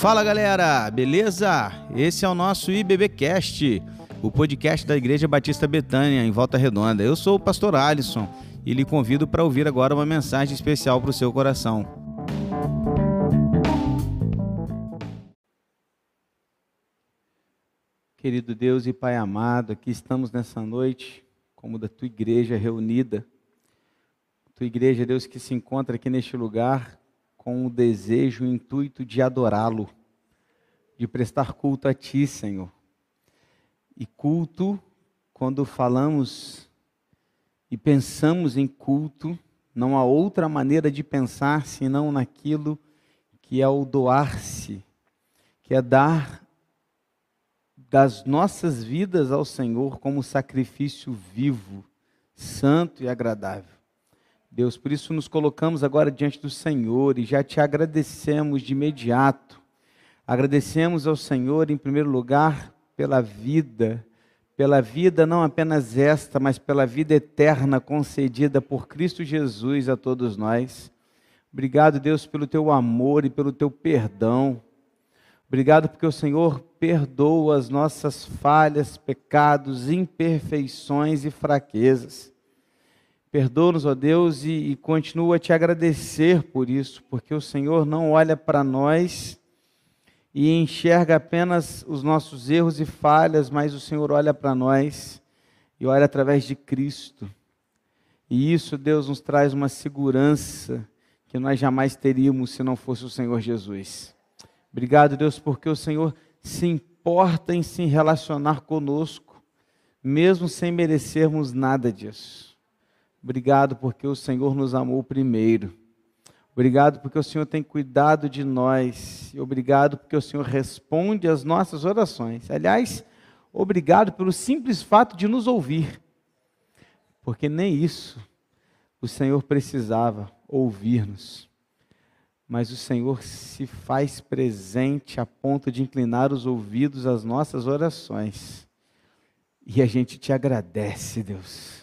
Fala galera, beleza? Esse é o nosso IBBcast, o podcast da Igreja Batista Betânia, em Volta Redonda. Eu sou o pastor Alisson e lhe convido para ouvir agora uma mensagem especial para o seu coração. Querido Deus e Pai amado, aqui estamos nessa noite, como da tua igreja reunida. Tua igreja, Deus, que se encontra aqui neste lugar com o desejo, o intuito de adorá-lo, de prestar culto a Ti, Senhor. E culto, quando falamos e pensamos em culto, não há outra maneira de pensar senão naquilo que é o doar-se, que é dar das nossas vidas ao Senhor como sacrifício vivo, santo e agradável. Deus, por isso nos colocamos agora diante do Senhor e já te agradecemos de imediato. Agradecemos ao Senhor, em primeiro lugar, pela vida, pela vida não apenas esta, mas pela vida eterna concedida por Cristo Jesus a todos nós. Obrigado, Deus, pelo teu amor e pelo teu perdão. Obrigado porque o Senhor perdoa as nossas falhas, pecados, imperfeições e fraquezas. Perdoa-nos, ó Deus, e, e continua a te agradecer por isso, porque o Senhor não olha para nós e enxerga apenas os nossos erros e falhas, mas o Senhor olha para nós e olha através de Cristo. E isso, Deus, nos traz uma segurança que nós jamais teríamos se não fosse o Senhor Jesus. Obrigado, Deus, porque o Senhor se importa em se relacionar conosco, mesmo sem merecermos nada disso. Obrigado porque o Senhor nos amou primeiro. Obrigado porque o Senhor tem cuidado de nós. Obrigado porque o Senhor responde às nossas orações. Aliás, obrigado pelo simples fato de nos ouvir. Porque nem isso o Senhor precisava ouvir-nos. Mas o Senhor se faz presente a ponto de inclinar os ouvidos às nossas orações. E a gente te agradece, Deus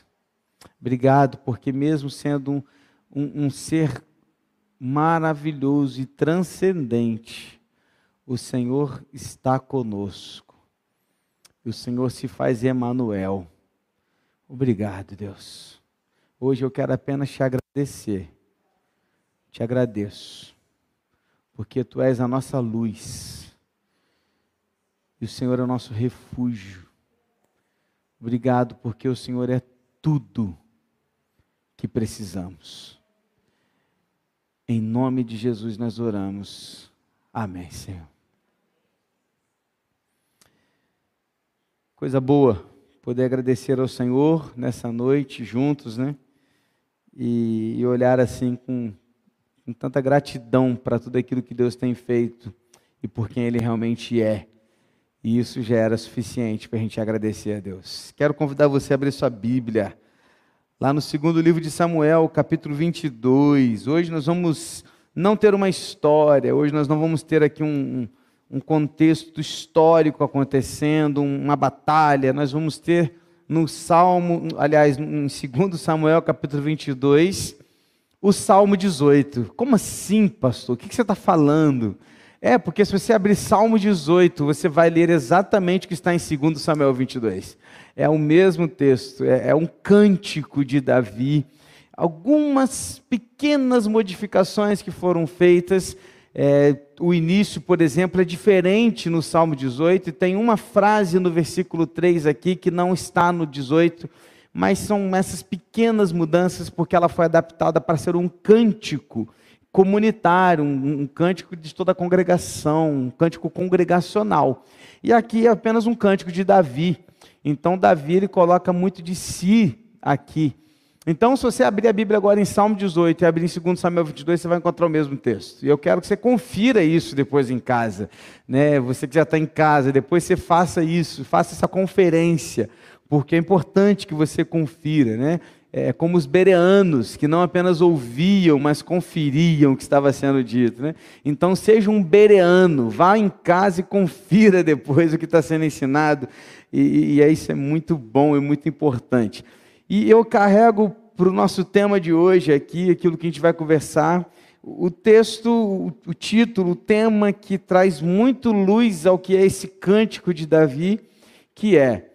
Obrigado, porque mesmo sendo um, um, um ser maravilhoso e transcendente, o Senhor está conosco. O Senhor se faz Emanuel. Obrigado, Deus. Hoje eu quero apenas te agradecer. Te agradeço. Porque tu és a nossa luz. E o Senhor é o nosso refúgio. Obrigado porque o Senhor é tudo que precisamos. Em nome de Jesus nós oramos. Amém, Senhor. Coisa boa poder agradecer ao Senhor nessa noite juntos, né? E, e olhar assim com, com tanta gratidão para tudo aquilo que Deus tem feito e por quem Ele realmente é. E isso já era suficiente para a gente agradecer a Deus. Quero convidar você a abrir sua Bíblia lá no segundo livro de Samuel, capítulo 22. Hoje nós vamos não ter uma história, hoje nós não vamos ter aqui um, um contexto histórico acontecendo, uma batalha, nós vamos ter no Salmo, aliás, em 2 Samuel, capítulo 22, o Salmo 18. Como assim, pastor? O que você está falando? É, porque se você abrir Salmo 18, você vai ler exatamente o que está em 2 Samuel 22. É o mesmo texto, é, é um cântico de Davi. Algumas pequenas modificações que foram feitas. É, o início, por exemplo, é diferente no Salmo 18, e tem uma frase no versículo 3 aqui que não está no 18, mas são essas pequenas mudanças porque ela foi adaptada para ser um cântico comunitário, um, um, cântico de toda a congregação, um cântico congregacional. E aqui é apenas um cântico de Davi. Então Davi ele coloca muito de si aqui. Então, se você abrir a Bíblia agora em Salmo 18 e abrir em 2 Samuel 22, você vai encontrar o mesmo texto. E eu quero que você confira isso depois em casa. Né? Você que já está em casa, depois você faça isso, faça essa conferência, porque é importante que você confira. Né? É, como os bereanos, que não apenas ouviam, mas conferiam o que estava sendo dito. Né? Então, seja um bereano, vá em casa e confira depois o que está sendo ensinado, e, e isso é muito bom e muito importante. E eu carrego para o nosso tema de hoje aqui, aquilo que a gente vai conversar, o texto, o título, o tema que traz muito luz ao que é esse cântico de Davi, que é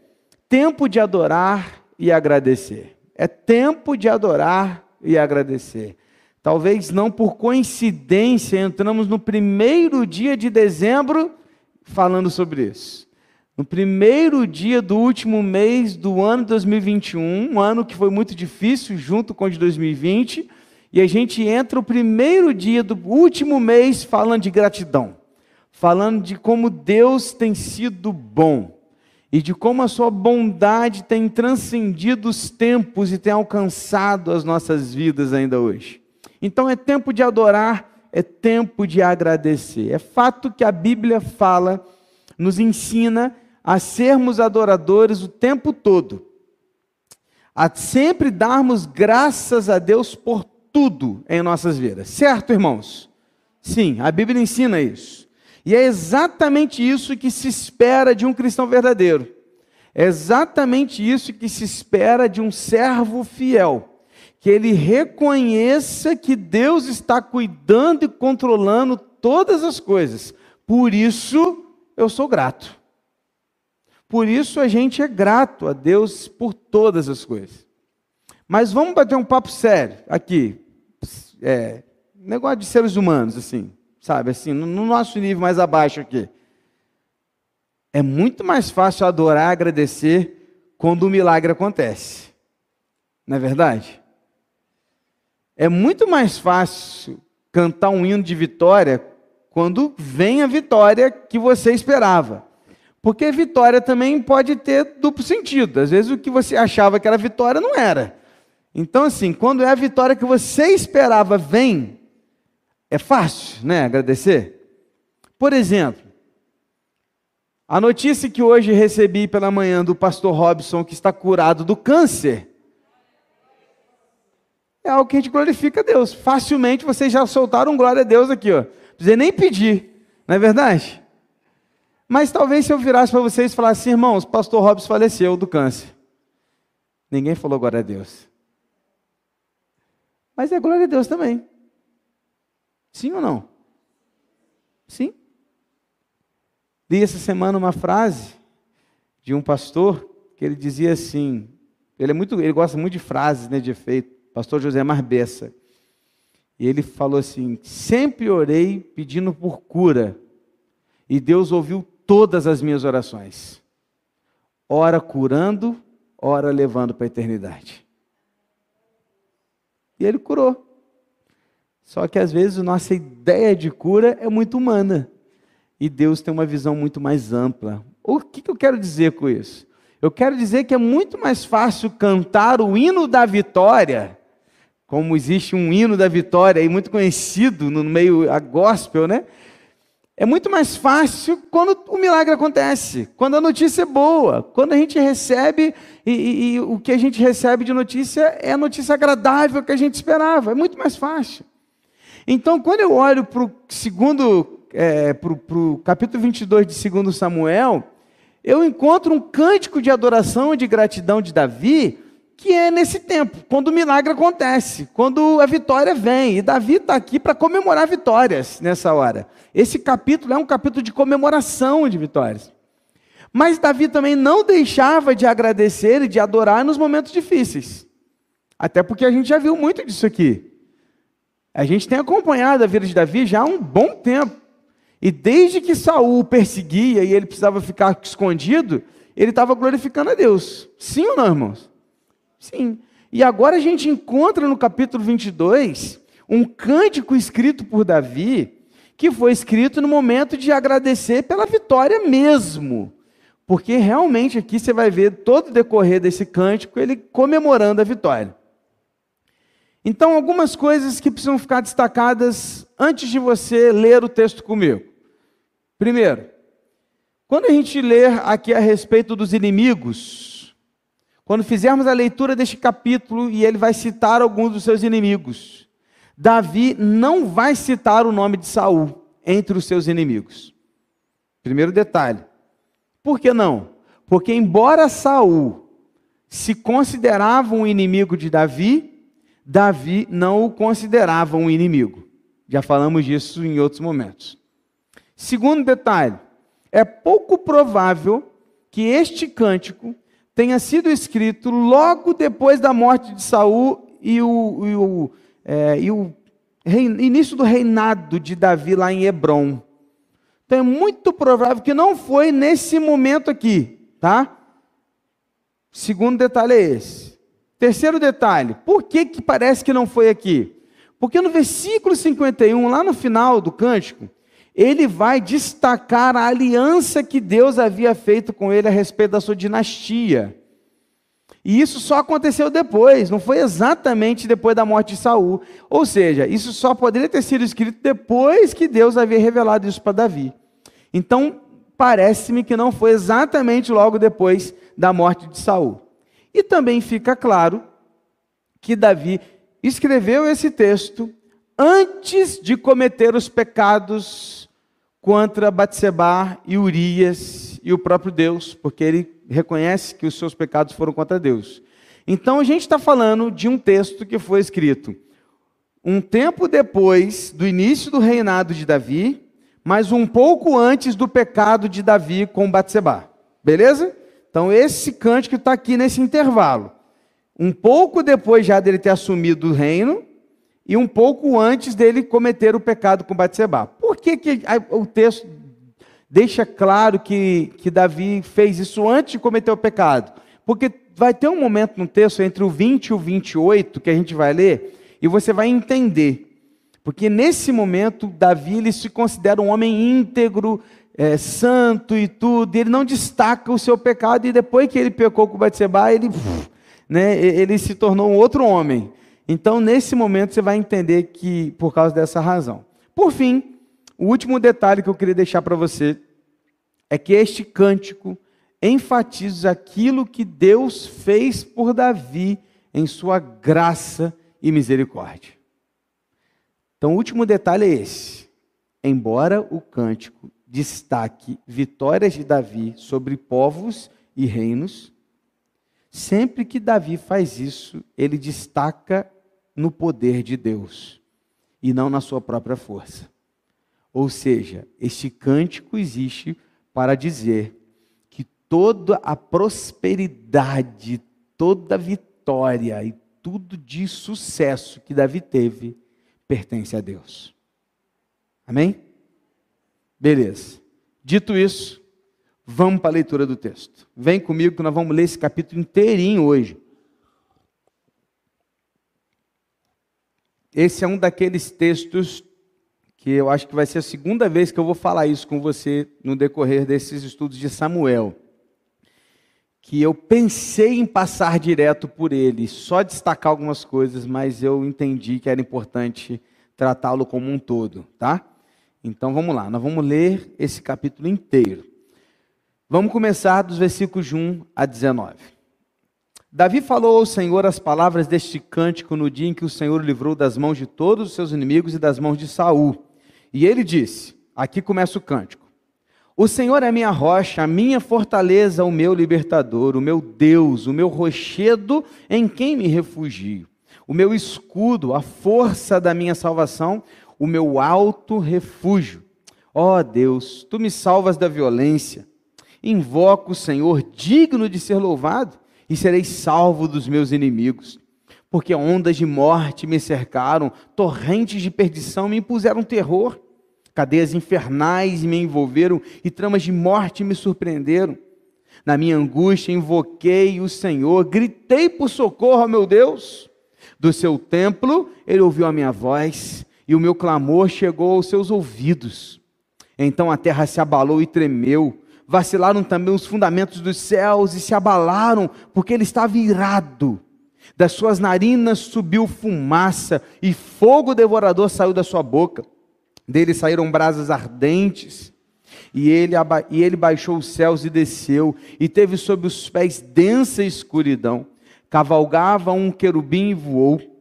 tempo de adorar e agradecer. É tempo de adorar e agradecer. Talvez não por coincidência entramos no primeiro dia de dezembro falando sobre isso. No primeiro dia do último mês do ano 2021, um ano que foi muito difícil junto com o de 2020, e a gente entra o primeiro dia do último mês falando de gratidão, falando de como Deus tem sido bom e de como a sua bondade tem transcendido os tempos e tem alcançado as nossas vidas ainda hoje. Então é tempo de adorar, é tempo de agradecer. É fato que a Bíblia fala, nos ensina a sermos adoradores o tempo todo, a sempre darmos graças a Deus por tudo em nossas vidas. Certo, irmãos? Sim, a Bíblia ensina isso. E é exatamente isso que se espera de um cristão verdadeiro. É exatamente isso que se espera de um servo fiel. Que ele reconheça que Deus está cuidando e controlando todas as coisas. Por isso eu sou grato. Por isso a gente é grato a Deus por todas as coisas. Mas vamos bater um papo sério aqui é, negócio de seres humanos, assim, sabe, assim, no, no nosso nível mais abaixo aqui. É muito mais fácil adorar, agradecer quando o milagre acontece. Não é verdade? É muito mais fácil cantar um hino de vitória quando vem a vitória que você esperava. Porque vitória também pode ter duplo sentido. Às vezes o que você achava que era vitória não era. Então, assim, quando é a vitória que você esperava vem, é fácil, né? Agradecer. Por exemplo, a notícia que hoje recebi pela manhã do pastor Robson, que está curado do câncer, é algo que a gente glorifica a Deus. Facilmente vocês já soltaram glória a Deus aqui, ó. Não precisa nem pedir, não é verdade? Mas talvez se eu virasse para vocês e falasse irmãos, pastor Robson faleceu do câncer. Ninguém falou glória a Deus. Mas é glória a Deus também. Sim ou não? Sim. Li essa semana uma frase de um pastor que ele dizia assim, ele é muito, ele gosta muito de frases, né, de efeito, pastor José Marbessa. E ele falou assim: "Sempre orei pedindo por cura, e Deus ouviu todas as minhas orações. Ora curando, ora levando para a eternidade." E ele curou. Só que às vezes a nossa ideia de cura é muito humana. E Deus tem uma visão muito mais ampla. O que, eu quero dizer com isso? Eu quero dizer que é muito mais fácil cantar o hino da vitória, como existe um hino da vitória aí muito conhecido no meio a gospel, né? É muito mais fácil quando o milagre acontece, quando a notícia é boa, quando a gente recebe e, e, e, o que a gente recebe de notícia é a notícia agradável que a gente esperava, é muito mais fácil. Então, quando eu olho para o segundo, é, para o capítulo 22 de 2 Samuel, eu encontro um cântico de adoração e de gratidão de Davi, que é nesse tempo, quando o milagre acontece, quando a vitória vem. E Davi está aqui para comemorar vitórias nessa hora. Esse capítulo é um capítulo de comemoração de vitórias. Mas Davi também não deixava de agradecer e de adorar nos momentos difíceis. Até porque a gente já viu muito disso aqui. A gente tem acompanhado a vida de Davi já há um bom tempo. E desde que Saul o perseguia e ele precisava ficar escondido, ele estava glorificando a Deus. Sim ou não, irmãos? Sim. E agora a gente encontra no capítulo 22 um cântico escrito por Davi, que foi escrito no momento de agradecer pela vitória mesmo. Porque realmente aqui você vai ver todo o decorrer desse cântico ele comemorando a vitória. Então, algumas coisas que precisam ficar destacadas antes de você ler o texto comigo. Primeiro, quando a gente ler aqui a respeito dos inimigos, quando fizermos a leitura deste capítulo e ele vai citar alguns dos seus inimigos, Davi não vai citar o nome de Saul entre os seus inimigos. Primeiro detalhe. Por que não? Porque embora Saul se considerava um inimigo de Davi, Davi não o considerava um inimigo. Já falamos disso em outros momentos. Segundo detalhe, é pouco provável que este cântico tenha sido escrito logo depois da morte de Saul e o, e o, é, e o início do reinado de Davi lá em Hebron. Então é muito provável que não foi nesse momento aqui, tá? Segundo detalhe é esse. Terceiro detalhe, por que, que parece que não foi aqui? Porque no versículo 51, lá no final do cântico, ele vai destacar a aliança que Deus havia feito com ele a respeito da sua dinastia. E isso só aconteceu depois, não foi exatamente depois da morte de Saul. Ou seja, isso só poderia ter sido escrito depois que Deus havia revelado isso para Davi. Então, parece-me que não foi exatamente logo depois da morte de Saul. E também fica claro que Davi escreveu esse texto antes de cometer os pecados contra Batseba e Urias e o próprio Deus, porque ele reconhece que os seus pecados foram contra Deus. Então a gente está falando de um texto que foi escrito um tempo depois do início do reinado de Davi, mas um pouco antes do pecado de Davi com Batseba. Beleza? Então esse cântico está aqui nesse intervalo. Um pouco depois já dele ter assumido o reino e um pouco antes dele cometer o pecado com Batseba. Por que, que o texto deixa claro que, que Davi fez isso antes de cometer o pecado. Porque vai ter um momento no texto entre o 20 e o 28 que a gente vai ler, e você vai entender. Porque nesse momento, Davi ele se considera um homem íntegro, é, santo e tudo, ele não destaca o seu pecado, e depois que ele pecou com Batseba, ele, né, ele se tornou um outro homem. Então, nesse momento, você vai entender que, por causa dessa razão. Por fim, o último detalhe que eu queria deixar para você é que este cântico enfatiza aquilo que Deus fez por Davi em sua graça e misericórdia. Então, o último detalhe é esse. Embora o cântico destaque vitórias de Davi sobre povos e reinos, sempre que Davi faz isso, ele destaca no poder de Deus e não na sua própria força. Ou seja, este cântico existe para dizer que toda a prosperidade, toda a vitória e tudo de sucesso que Davi teve pertence a Deus. Amém? Beleza. Dito isso, vamos para a leitura do texto. Vem comigo que nós vamos ler esse capítulo inteirinho hoje. Esse é um daqueles textos que eu acho que vai ser a segunda vez que eu vou falar isso com você no decorrer desses estudos de Samuel. Que eu pensei em passar direto por ele, só destacar algumas coisas, mas eu entendi que era importante tratá-lo como um todo, tá? Então vamos lá, nós vamos ler esse capítulo inteiro. Vamos começar dos versículos 1 a 19. Davi falou ao Senhor as palavras deste cântico no dia em que o Senhor livrou das mãos de todos os seus inimigos e das mãos de Saul e ele disse: aqui começa o cântico. O Senhor é minha rocha, a minha fortaleza, o meu libertador, o meu Deus, o meu rochedo em quem me refugio, o meu escudo, a força da minha salvação, o meu alto refúgio. Ó oh Deus, tu me salvas da violência. Invoco o Senhor, digno de ser louvado, e serei salvo dos meus inimigos. Porque ondas de morte me cercaram, torrentes de perdição me impuseram terror. Cadeias infernais me envolveram e tramas de morte me surpreenderam. Na minha angústia invoquei o Senhor, gritei por socorro meu Deus. Do seu templo ele ouviu a minha voz e o meu clamor chegou aos seus ouvidos. Então a terra se abalou e tremeu. Vacilaram também os fundamentos dos céus e se abalaram, porque ele estava irado. Das suas narinas subiu fumaça e fogo devorador saiu da sua boca. Dele saíram brasas ardentes, e ele, e ele baixou os céus e desceu, e teve sob os pés densa escuridão. Cavalgava um querubim e voou,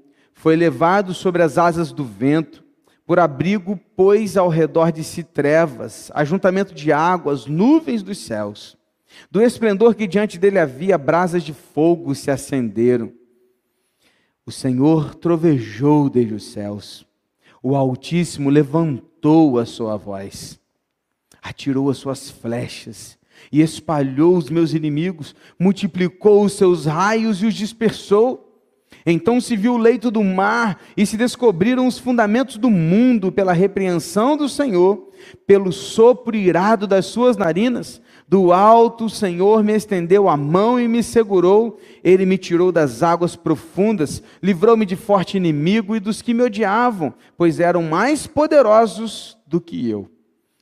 foi levado sobre as asas do vento, por abrigo pôs ao redor de si trevas, ajuntamento de águas, nuvens dos céus. Do esplendor que diante dele havia, brasas de fogo se acenderam. O Senhor trovejou desde os céus O Altíssimo levantou a sua voz, atirou as suas flechas e espalhou os meus inimigos, multiplicou os seus raios e os dispersou. Então se viu o leito do mar e se descobriram os fundamentos do mundo pela repreensão do Senhor, pelo sopro irado das suas narinas. Do alto o Senhor me estendeu a mão e me segurou. Ele me tirou das águas profundas, livrou-me de forte inimigo e dos que me odiavam, pois eram mais poderosos do que eu.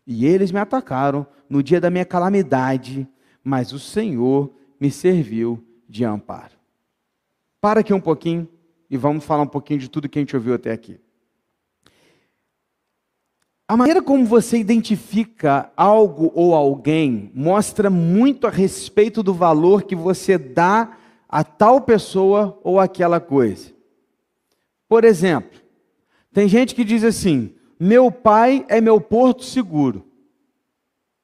E eles me atacaram no dia da minha calamidade, mas o Senhor me serviu de amparo. Para aqui um pouquinho e vamos falar um pouquinho de tudo que a gente ouviu até aqui. A maneira como você identifica algo ou alguém mostra muito a respeito do valor que você dá a tal pessoa ou aquela coisa. Por exemplo, tem gente que diz assim: meu pai é meu porto seguro.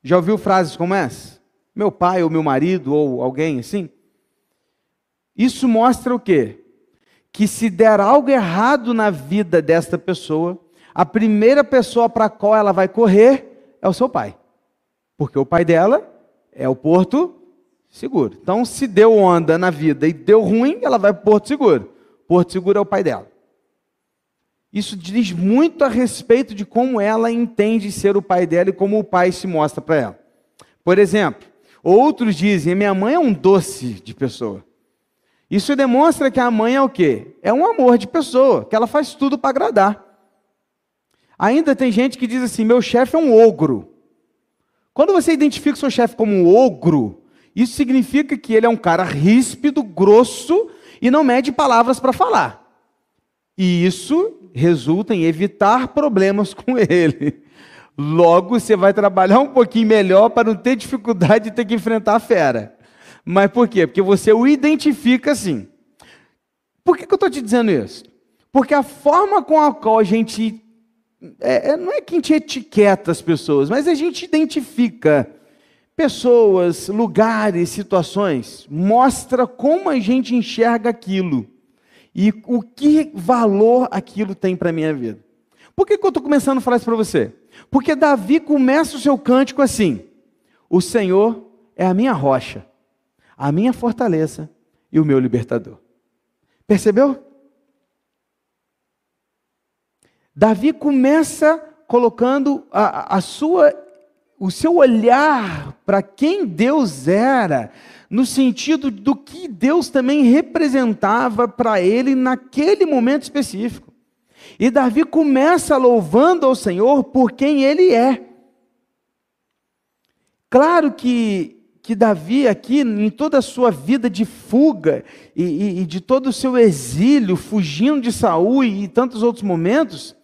Já ouviu frases como essa? Meu pai ou meu marido ou alguém assim? Isso mostra o quê? Que se der algo errado na vida desta pessoa, a primeira pessoa para a qual ela vai correr é o seu pai. Porque o pai dela é o porto seguro. Então, se deu onda na vida e deu ruim, ela vai para o porto seguro. Porto seguro é o pai dela. Isso diz muito a respeito de como ela entende ser o pai dela e como o pai se mostra para ela. Por exemplo, outros dizem: minha mãe é um doce de pessoa. Isso demonstra que a mãe é o quê? É um amor de pessoa, que ela faz tudo para agradar. Ainda tem gente que diz assim: meu chefe é um ogro. Quando você identifica o seu chefe como um ogro, isso significa que ele é um cara ríspido, grosso e não mede palavras para falar. E isso resulta em evitar problemas com ele. Logo, você vai trabalhar um pouquinho melhor para não ter dificuldade de ter que enfrentar a fera. Mas por quê? Porque você o identifica assim. Por que, que eu estou te dizendo isso? Porque a forma com a qual a gente. É, é, não é que a gente etiqueta as pessoas, mas a gente identifica pessoas, lugares, situações, mostra como a gente enxerga aquilo e o que valor aquilo tem para a minha vida. Por que, que eu estou começando a falar isso para você? Porque Davi começa o seu cântico assim: O Senhor é a minha rocha a minha fortaleza e o meu libertador. Percebeu? Davi começa colocando a, a sua, o seu olhar para quem Deus era, no sentido do que Deus também representava para ele naquele momento específico. E Davi começa louvando ao Senhor por quem ele é. Claro que que Davi, aqui, em toda a sua vida de fuga e, e, e de todo o seu exílio, fugindo de Saul e, e tantos outros momentos,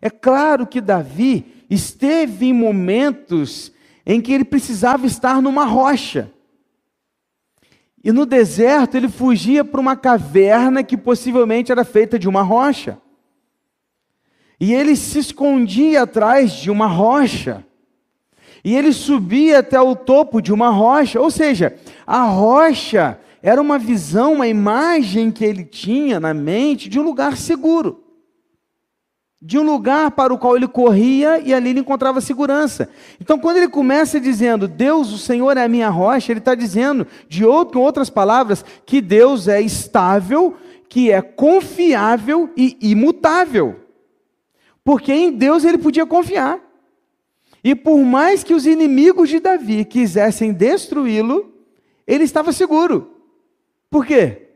é claro que Davi esteve em momentos em que ele precisava estar numa rocha. E no deserto ele fugia para uma caverna que possivelmente era feita de uma rocha. E ele se escondia atrás de uma rocha. E ele subia até o topo de uma rocha, ou seja, a rocha era uma visão, uma imagem que ele tinha na mente de um lugar seguro. De um lugar para o qual ele corria e ali ele encontrava segurança. Então, quando ele começa dizendo, Deus, o Senhor é a minha rocha, ele está dizendo, de outro, com outras palavras, que Deus é estável, que é confiável e imutável. Porque em Deus ele podia confiar. E por mais que os inimigos de Davi quisessem destruí-lo, ele estava seguro. Por quê?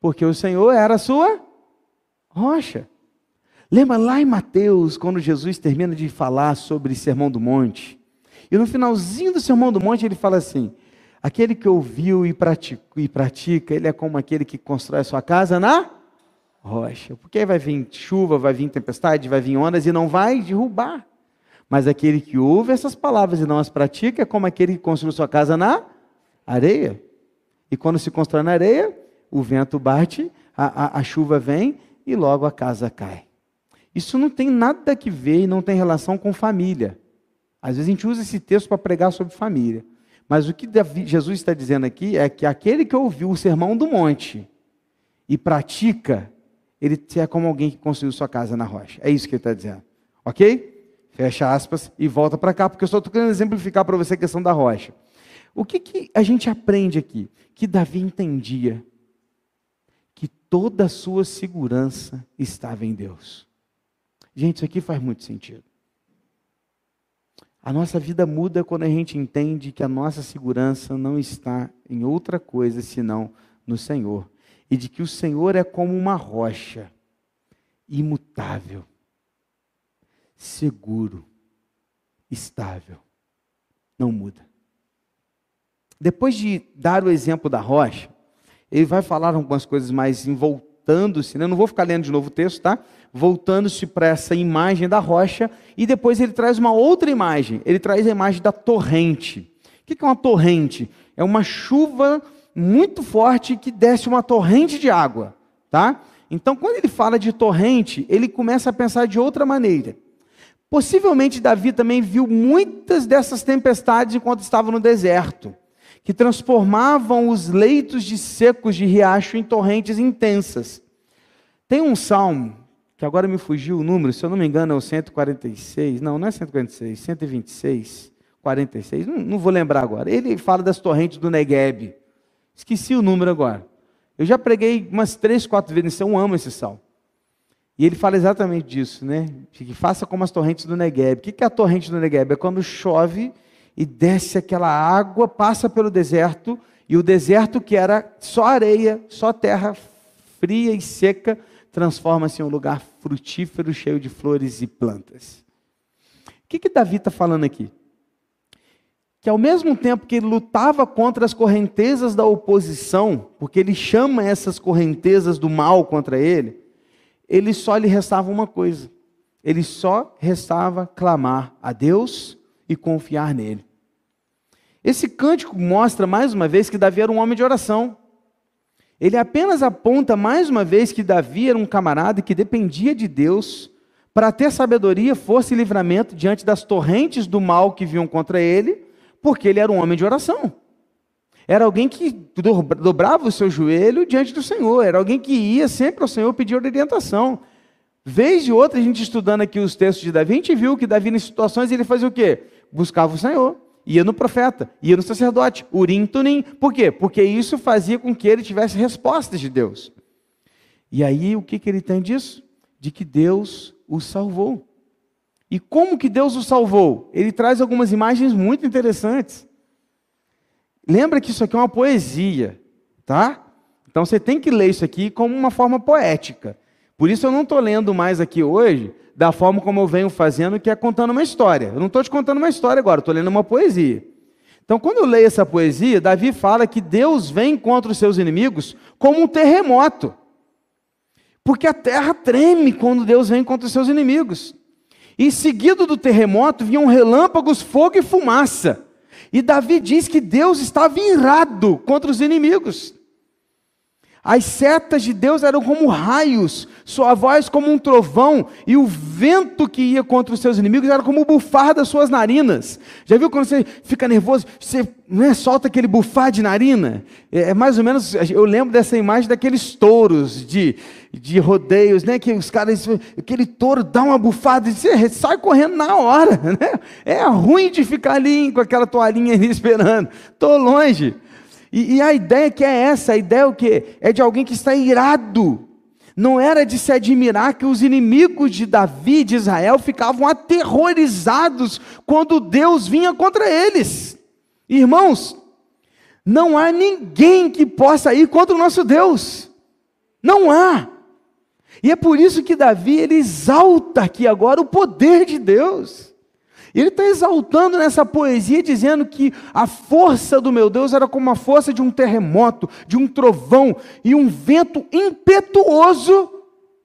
Porque o Senhor era a sua rocha. Lembra lá em Mateus, quando Jesus termina de falar sobre Sermão do Monte? E no finalzinho do Sermão do Monte ele fala assim: aquele que ouviu e pratica, ele é como aquele que constrói a sua casa na rocha. Porque aí vai vir chuva, vai vir tempestade, vai vir ondas e não vai derrubar. Mas aquele que ouve essas palavras e não as pratica é como aquele que construiu sua casa na areia. E quando se constrói na areia, o vento bate, a, a, a chuva vem e logo a casa cai. Isso não tem nada que ver e não tem relação com família. Às vezes a gente usa esse texto para pregar sobre família. Mas o que Jesus está dizendo aqui é que aquele que ouviu o sermão do monte e pratica, ele é como alguém que construiu sua casa na rocha. É isso que ele está dizendo. Ok? Fecha aspas e volta para cá, porque eu só estou querendo exemplificar para você a questão da rocha. O que, que a gente aprende aqui? Que Davi entendia que toda a sua segurança estava em Deus. Gente, isso aqui faz muito sentido. A nossa vida muda quando a gente entende que a nossa segurança não está em outra coisa senão no Senhor. E de que o Senhor é como uma rocha, imutável, seguro, estável, não muda. Depois de dar o exemplo da rocha, ele vai falar algumas coisas mais voltando-se, né? não vou ficar lendo de novo o texto, tá? Voltando-se para essa imagem da rocha, e depois ele traz uma outra imagem, ele traz a imagem da torrente. O que é uma torrente? É uma chuva muito forte que desce uma torrente de água, tá? Então, quando ele fala de torrente, ele começa a pensar de outra maneira. Possivelmente Davi também viu muitas dessas tempestades enquanto estava no deserto que transformavam os leitos de secos de riacho em torrentes intensas. Tem um salmo, que agora me fugiu o número, se eu não me engano é o 146, não, não é 146, 126, 46, não, não vou lembrar agora. Ele fala das torrentes do Negueb. Esqueci o número agora. Eu já preguei umas três, quatro vezes, eu amo esse salmo. E ele fala exatamente disso, né? Que faça como as torrentes do Negueb. O que é a torrente do Negueb? É quando chove e desce aquela água, passa pelo deserto, e o deserto que era só areia, só terra fria e seca, transforma-se em um lugar frutífero, cheio de flores e plantas. O que, que Davi está falando aqui? Que ao mesmo tempo que ele lutava contra as correntezas da oposição, porque ele chama essas correntezas do mal contra ele, ele só lhe restava uma coisa: ele só restava clamar a Deus e confiar nele. Esse cântico mostra mais uma vez que Davi era um homem de oração. Ele apenas aponta mais uma vez que Davi era um camarada que dependia de Deus para ter sabedoria, força e livramento diante das torrentes do mal que vinham contra ele, porque ele era um homem de oração. Era alguém que dobrava o seu joelho diante do Senhor, era alguém que ia sempre ao Senhor pedir orientação. Vez de outra, a gente estudando aqui os textos de Davi, a gente viu que Davi, em situações, ele fazia o quê? Buscava o Senhor ia no profeta, ia no sacerdote, Urim Tunim. Por quê? Porque isso fazia com que ele tivesse respostas de Deus. E aí o que, que ele tem disso? De que Deus o salvou. E como que Deus o salvou? Ele traz algumas imagens muito interessantes. Lembra que isso aqui é uma poesia, tá? Então você tem que ler isso aqui como uma forma poética. Por isso eu não estou lendo mais aqui hoje da forma como eu venho fazendo, que é contando uma história. Eu não estou te contando uma história agora, estou lendo uma poesia. Então, quando eu leio essa poesia, Davi fala que Deus vem contra os seus inimigos como um terremoto. Porque a terra treme quando Deus vem contra os seus inimigos. E seguido do terremoto vinham relâmpagos, fogo e fumaça. E Davi diz que Deus estava irado contra os inimigos. As setas de Deus eram como raios, sua voz como um trovão, e o vento que ia contra os seus inimigos era como o bufar das suas narinas. Já viu quando você fica nervoso, você né, solta aquele bufar de narina? É, é, mais ou menos, eu lembro dessa imagem daqueles touros de, de rodeios, né? Que os caras, aquele touro dá uma bufada e você sai correndo na hora, né? É ruim de ficar ali com aquela toalhinha ali esperando. Estou longe. E, e a ideia que é essa, a ideia é o quê? É de alguém que está irado. Não era de se admirar que os inimigos de Davi, de Israel, ficavam aterrorizados quando Deus vinha contra eles. Irmãos, não há ninguém que possa ir contra o nosso Deus. Não há. E é por isso que Davi ele exalta aqui agora o poder de Deus. Ele está exaltando nessa poesia, dizendo que a força do meu Deus era como a força de um terremoto, de um trovão, e um vento impetuoso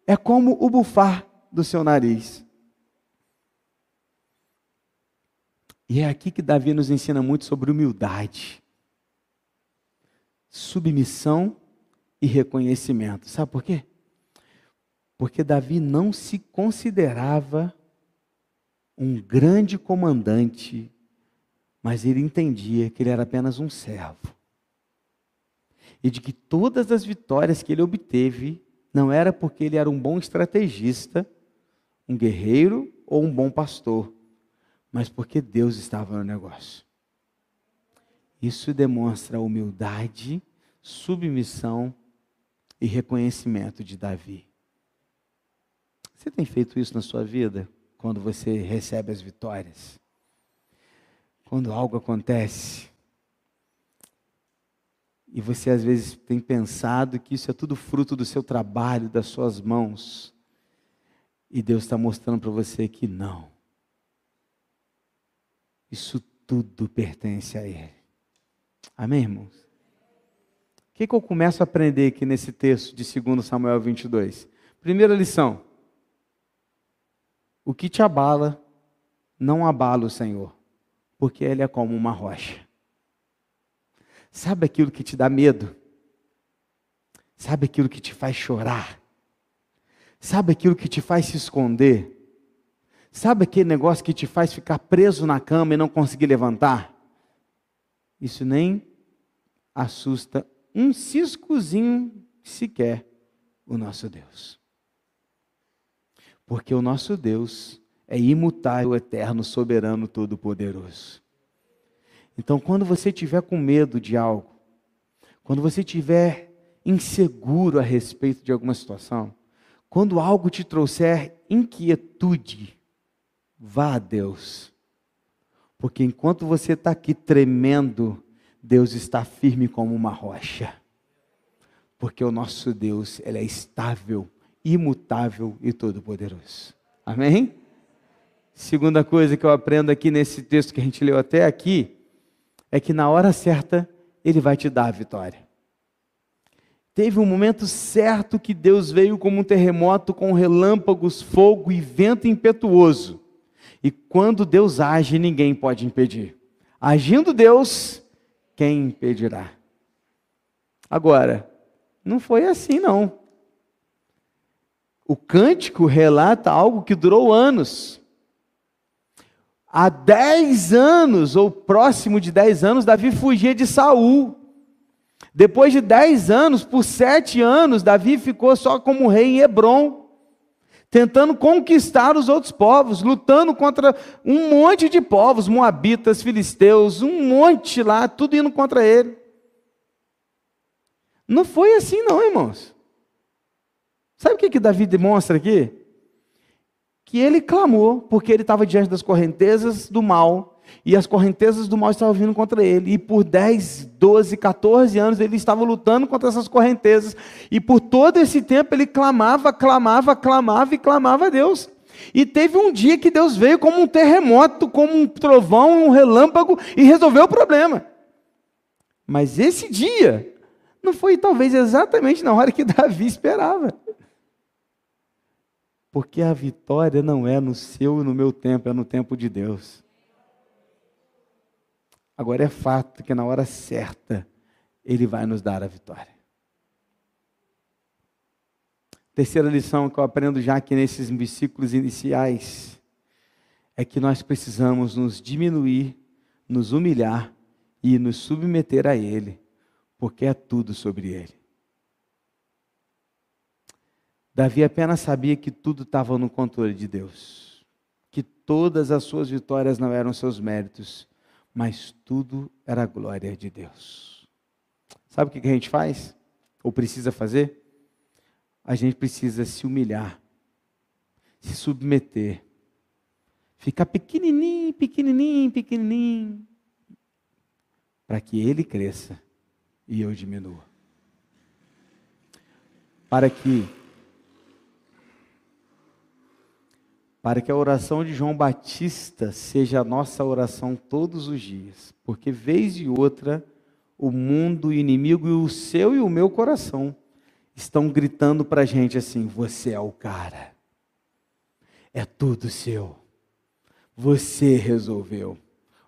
é como o bufar do seu nariz. E é aqui que Davi nos ensina muito sobre humildade, submissão e reconhecimento. Sabe por quê? Porque Davi não se considerava um grande comandante, mas ele entendia que ele era apenas um servo. E de que todas as vitórias que ele obteve não era porque ele era um bom estrategista um guerreiro ou um bom pastor, mas porque Deus estava no negócio. Isso demonstra humildade, submissão e reconhecimento de Davi. Você tem feito isso na sua vida? Quando você recebe as vitórias? Quando algo acontece? E você às vezes tem pensado que isso é tudo fruto do seu trabalho, das suas mãos. E Deus está mostrando para você que não. Isso tudo pertence a Ele. Amém, irmãos? O que, que eu começo a aprender aqui nesse texto de 2 Samuel 22? Primeira lição. O que te abala, não abala o Senhor, porque Ele é como uma rocha. Sabe aquilo que te dá medo? Sabe aquilo que te faz chorar? Sabe aquilo que te faz se esconder? Sabe aquele negócio que te faz ficar preso na cama e não conseguir levantar? Isso nem assusta um ciscozinho sequer o nosso Deus. Porque o nosso Deus é imutável, eterno, soberano, todo-poderoso. Então, quando você tiver com medo de algo, quando você tiver inseguro a respeito de alguma situação, quando algo te trouxer inquietude, vá a Deus. Porque enquanto você está aqui tremendo, Deus está firme como uma rocha. Porque o nosso Deus, ele é estável, imutável e todo-poderoso. Amém? Segunda coisa que eu aprendo aqui nesse texto que a gente leu até aqui, é que na hora certa, ele vai te dar a vitória. Teve um momento certo que Deus veio como um terremoto com relâmpagos, fogo e vento impetuoso. E quando Deus age, ninguém pode impedir. Agindo Deus, quem impedirá? Agora, não foi assim não. O cântico relata algo que durou anos. Há dez anos, ou próximo de dez anos, Davi fugia de Saul. Depois de dez anos, por sete anos, Davi ficou só como rei em Hebron, tentando conquistar os outros povos, lutando contra um monte de povos, moabitas, filisteus, um monte lá, tudo indo contra ele. Não foi assim, não, irmãos. Sabe o que, que Davi demonstra aqui? Que ele clamou, porque ele estava diante das correntezas do mal, e as correntezas do mal estavam vindo contra ele. E por 10, 12, 14 anos ele estava lutando contra essas correntezas. E por todo esse tempo ele clamava, clamava, clamava e clamava a Deus. E teve um dia que Deus veio como um terremoto, como um trovão, um relâmpago e resolveu o problema. Mas esse dia não foi talvez exatamente na hora que Davi esperava. Porque a vitória não é no seu e no meu tempo, é no tempo de Deus. Agora é fato que na hora certa ele vai nos dar a vitória. Terceira lição que eu aprendo já aqui nesses versículos iniciais é que nós precisamos nos diminuir, nos humilhar e nos submeter a Ele, porque é tudo sobre Ele. Davi apenas sabia que tudo estava no controle de Deus, que todas as suas vitórias não eram seus méritos, mas tudo era glória de Deus. Sabe o que a gente faz? Ou precisa fazer? A gente precisa se humilhar, se submeter, ficar pequenininho, pequenininho, pequenininho, para que ele cresça e eu diminua. Para que para que a oração de João Batista seja a nossa oração todos os dias, porque vez e outra o mundo, o inimigo e o seu e o meu coração estão gritando para a gente assim: você é o cara, é tudo seu, você resolveu.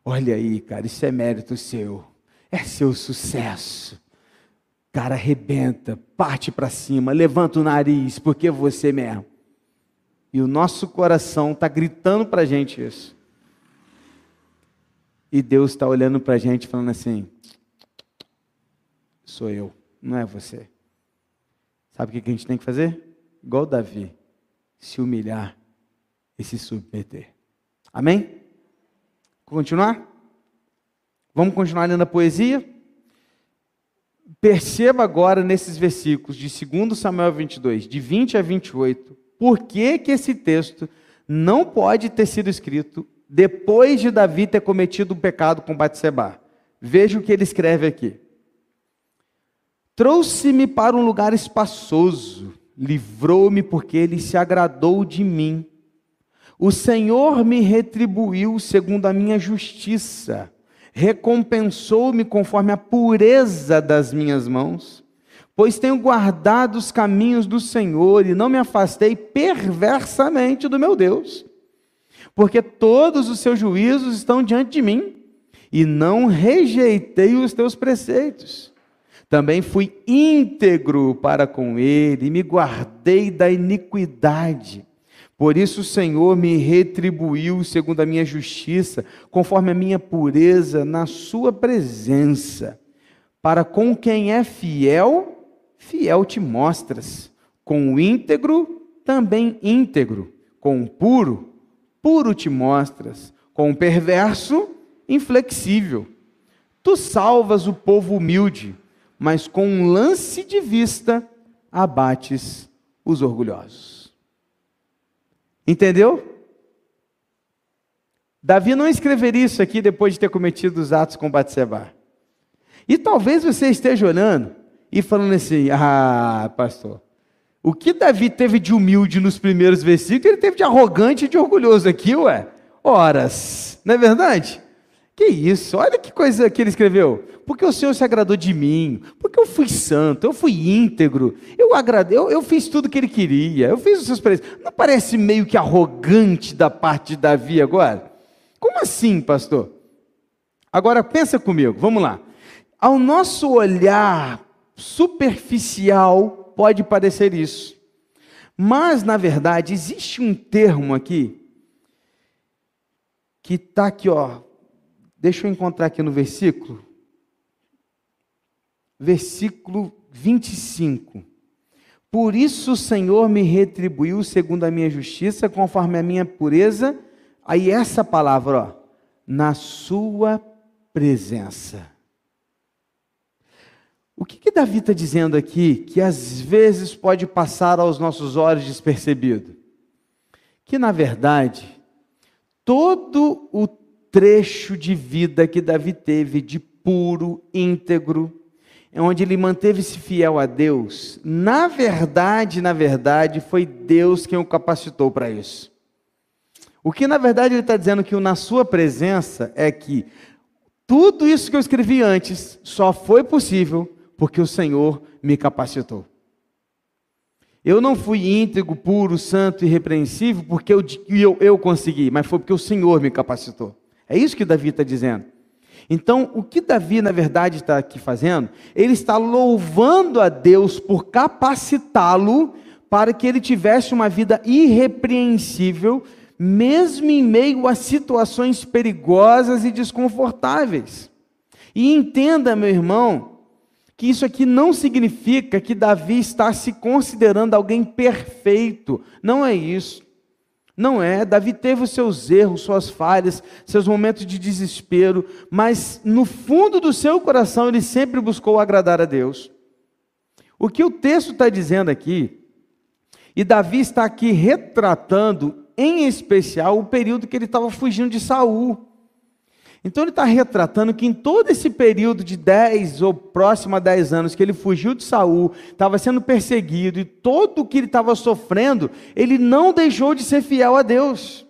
Olha aí, cara, isso é mérito seu, é seu sucesso. Cara, arrebenta, parte para cima, levanta o nariz, porque você mesmo. E o nosso coração está gritando para a gente isso. E Deus está olhando para a gente falando assim: sou eu, não é você. Sabe o que a gente tem que fazer? Igual Davi, se humilhar e se submeter. Amém? Continuar? Vamos continuar lendo a poesia? Perceba agora nesses versículos de 2 Samuel 22, de 20 a 28, por que, que esse texto não pode ter sido escrito depois de Davi ter cometido um pecado com Batseba. Veja o que ele escreve aqui. Trouxe-me para um lugar espaçoso, livrou-me porque ele se agradou de mim. O Senhor me retribuiu segundo a minha justiça, recompensou-me conforme a pureza das minhas mãos, pois tenho guardado os caminhos do Senhor e não me afastei perversamente do meu Deus, porque todos os seus juízos estão diante de mim e não rejeitei os teus preceitos. Também fui íntegro para com ele e me guardei da iniquidade. Por isso o Senhor me retribuiu segundo a minha justiça, conforme a minha pureza na sua presença. Para com quem é fiel, fiel te mostras. Com o íntegro, também íntegro. Com o puro, puro te mostras. Com o perverso, inflexível. Tu salvas o povo humilde, mas com um lance de vista abates os orgulhosos. Entendeu? Davi não escreveria isso aqui depois de ter cometido os atos com Batseba. E talvez você esteja olhando e falando assim: ah, pastor, o que Davi teve de humilde nos primeiros versículos, ele teve de arrogante e de orgulhoso aqui, ué. Horas, não é verdade? Que isso, olha que coisa que ele escreveu. Porque o Senhor se agradou de mim, porque eu fui santo, eu fui íntegro, eu, agrade, eu, eu fiz tudo que ele queria, eu fiz os seus presentes. Não parece meio que arrogante da parte de Davi agora? Como assim, pastor? Agora pensa comigo, vamos lá. Ao nosso olhar superficial, pode parecer isso. Mas, na verdade, existe um termo aqui que está aqui, ó, Deixa eu encontrar aqui no versículo. Versículo 25. Por isso o Senhor me retribuiu segundo a minha justiça, conforme a minha pureza. Aí essa palavra, ó, na sua presença. O que, que Davi está dizendo aqui que às vezes pode passar aos nossos olhos despercebido? Que na verdade, todo o trecho de vida que Davi teve de puro, íntegro, onde ele manteve-se fiel a Deus, na verdade, na verdade, foi Deus quem o capacitou para isso. O que na verdade ele está dizendo que na sua presença é que tudo isso que eu escrevi antes só foi possível porque o Senhor me capacitou. Eu não fui íntegro, puro, santo e irrepreensível porque eu, eu, eu consegui, mas foi porque o Senhor me capacitou. É isso que Davi está dizendo. Então, o que Davi, na verdade, está aqui fazendo? Ele está louvando a Deus por capacitá-lo para que ele tivesse uma vida irrepreensível, mesmo em meio a situações perigosas e desconfortáveis. E entenda, meu irmão, que isso aqui não significa que Davi está se considerando alguém perfeito. Não é isso. Não é, Davi teve os seus erros, suas falhas, seus momentos de desespero, mas no fundo do seu coração ele sempre buscou agradar a Deus. O que o texto está dizendo aqui, e Davi está aqui retratando, em especial, o período que ele estava fugindo de Saul. Então ele está retratando que em todo esse período de 10 ou próximo a 10 anos que ele fugiu de Saul, estava sendo perseguido e todo o que ele estava sofrendo, ele não deixou de ser fiel a Deus.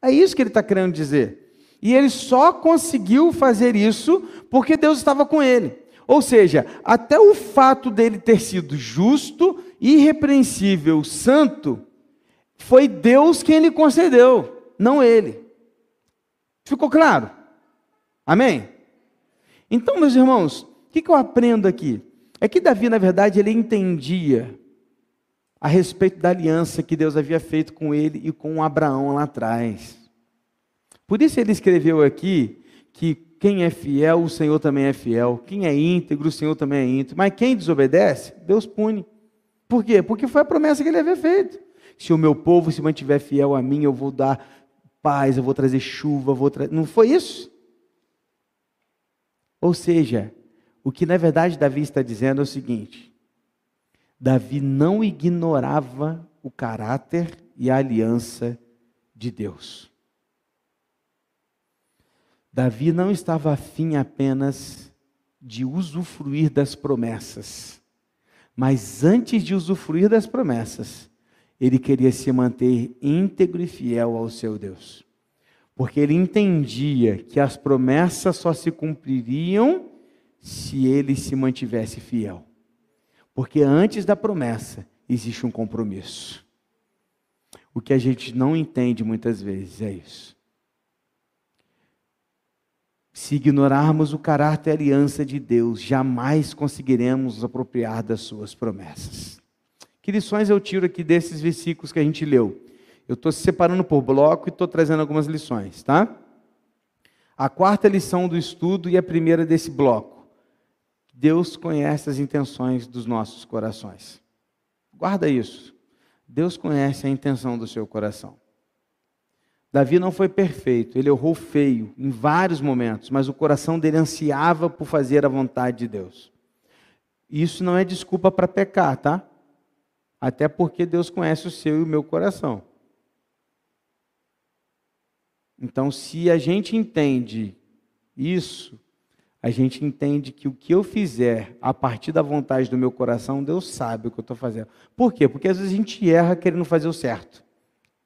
É isso que ele está querendo dizer. E ele só conseguiu fazer isso porque Deus estava com ele. Ou seja, até o fato dele ter sido justo, irrepreensível, santo, foi Deus quem lhe concedeu, não ele. Ficou claro? Amém? Então, meus irmãos, o que, que eu aprendo aqui? É que Davi, na verdade, ele entendia a respeito da aliança que Deus havia feito com ele e com Abraão lá atrás. Por isso ele escreveu aqui que quem é fiel, o Senhor também é fiel. Quem é íntegro, o Senhor também é íntegro. Mas quem desobedece, Deus pune. Por quê? Porque foi a promessa que ele havia feito. Se o meu povo se mantiver fiel a mim, eu vou dar paz, eu vou trazer chuva, vou trazer. Não foi isso? Ou seja, o que na verdade Davi está dizendo é o seguinte: Davi não ignorava o caráter e a aliança de Deus. Davi não estava afim apenas de usufruir das promessas, mas antes de usufruir das promessas, ele queria se manter íntegro e fiel ao seu Deus. Porque ele entendia que as promessas só se cumpririam se ele se mantivesse fiel. Porque antes da promessa existe um compromisso. O que a gente não entende muitas vezes é isso. Se ignorarmos o caráter e aliança de Deus, jamais conseguiremos nos apropriar das suas promessas. Que lições eu tiro aqui desses versículos que a gente leu? Eu estou separando por bloco e estou trazendo algumas lições, tá? A quarta lição do estudo e a primeira desse bloco. Deus conhece as intenções dos nossos corações. Guarda isso. Deus conhece a intenção do seu coração. Davi não foi perfeito, ele errou feio em vários momentos, mas o coração dele ansiava por fazer a vontade de Deus. Isso não é desculpa para pecar, tá? Até porque Deus conhece o seu e o meu coração. Então, se a gente entende isso, a gente entende que o que eu fizer a partir da vontade do meu coração, Deus sabe o que eu estou fazendo. Por quê? Porque às vezes a gente erra querendo fazer o certo.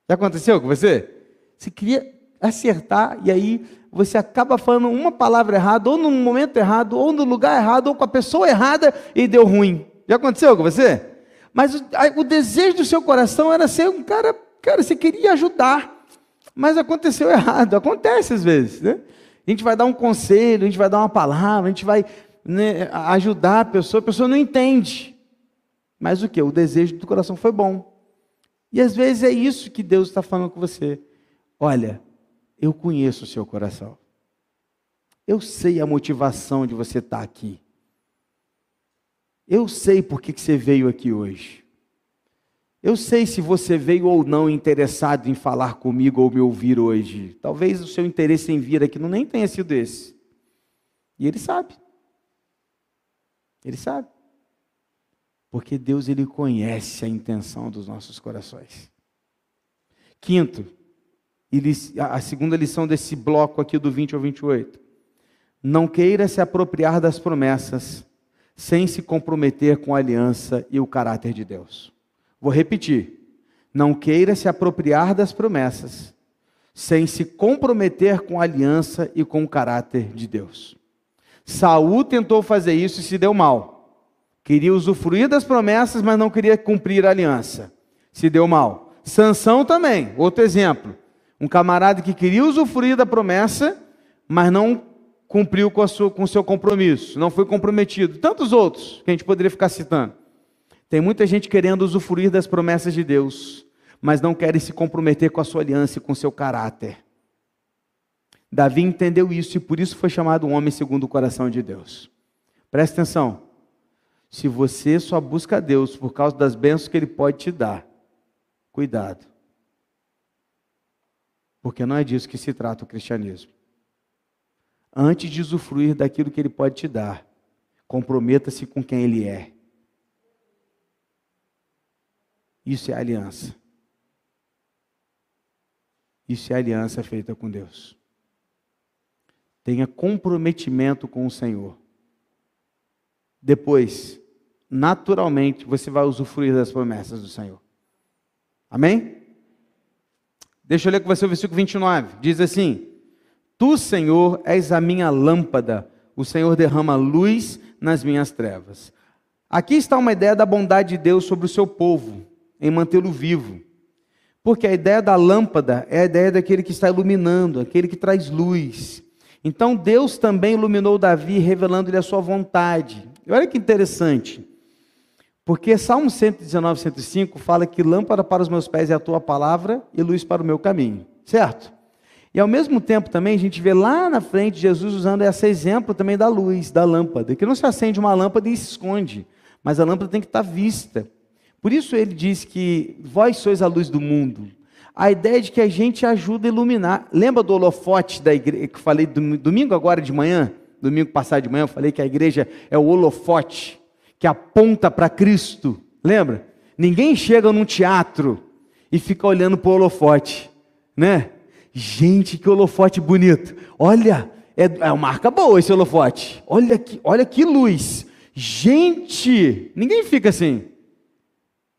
Já aconteceu com você? Você queria acertar e aí você acaba falando uma palavra errada, ou no momento errado, ou no lugar errado, ou com a pessoa errada e deu ruim. Já aconteceu com você? Mas o, o desejo do seu coração era ser um cara, cara, você queria ajudar, mas aconteceu errado. Acontece às vezes, né? A gente vai dar um conselho, a gente vai dar uma palavra, a gente vai né, ajudar a pessoa, a pessoa não entende. Mas o que? O desejo do coração foi bom. E às vezes é isso que Deus está falando com você. Olha, eu conheço o seu coração. Eu sei a motivação de você estar aqui. Eu sei por que você veio aqui hoje. Eu sei se você veio ou não interessado em falar comigo ou me ouvir hoje. Talvez o seu interesse em vir aqui não nem tenha sido esse. E ele sabe. Ele sabe. Porque Deus ele conhece a intenção dos nossos corações. Quinto, a segunda lição desse bloco aqui do 20 ao 28. Não queira se apropriar das promessas sem se comprometer com a aliança e o caráter de Deus. Vou repetir. Não queira se apropriar das promessas sem se comprometer com a aliança e com o caráter de Deus. Saul tentou fazer isso e se deu mal. Queria usufruir das promessas, mas não queria cumprir a aliança. Se deu mal. Sansão também, outro exemplo um camarada que queria usufruir da promessa, mas não cumpriu com, o seu compromisso, não foi comprometido. Tantos outros que a gente poderia ficar citando. Tem muita gente querendo usufruir das promessas de Deus, mas não querem se comprometer com a sua aliança e com seu caráter. Davi entendeu isso e por isso foi chamado um homem segundo o coração de Deus. Preste atenção. Se você só busca Deus por causa das bênçãos que Ele pode te dar, cuidado. Porque não é disso que se trata o cristianismo. Antes de usufruir daquilo que ele pode te dar, comprometa-se com quem ele é. Isso é aliança. Isso é aliança feita com Deus. Tenha comprometimento com o Senhor. Depois, naturalmente, você vai usufruir das promessas do Senhor. Amém? Deixa eu ler com você o versículo 29. Diz assim: Tu, Senhor, és a minha lâmpada, o Senhor derrama luz nas minhas trevas. Aqui está uma ideia da bondade de Deus sobre o seu povo, em mantê-lo vivo. Porque a ideia da lâmpada é a ideia daquele que está iluminando, aquele que traz luz. Então Deus também iluminou Davi, revelando-lhe a sua vontade. E olha que interessante. Porque Salmo 119, 105 fala que lâmpada para os meus pés é a tua palavra e luz para o meu caminho, certo? E ao mesmo tempo também a gente vê lá na frente Jesus usando esse exemplo também da luz, da lâmpada, que não se acende uma lâmpada e se esconde, mas a lâmpada tem que estar vista. Por isso ele diz que vós sois a luz do mundo. A ideia de que a gente ajuda a iluminar. Lembra do holofote da igreja que eu falei domingo agora de manhã? Domingo passado de manhã eu falei que a igreja é o holofote que aponta para Cristo. Lembra? Ninguém chega num teatro e fica olhando para o holofote, né? Gente, que holofote bonito. Olha, é, é uma marca boa esse holofote. Olha que, olha que luz. Gente, ninguém fica assim.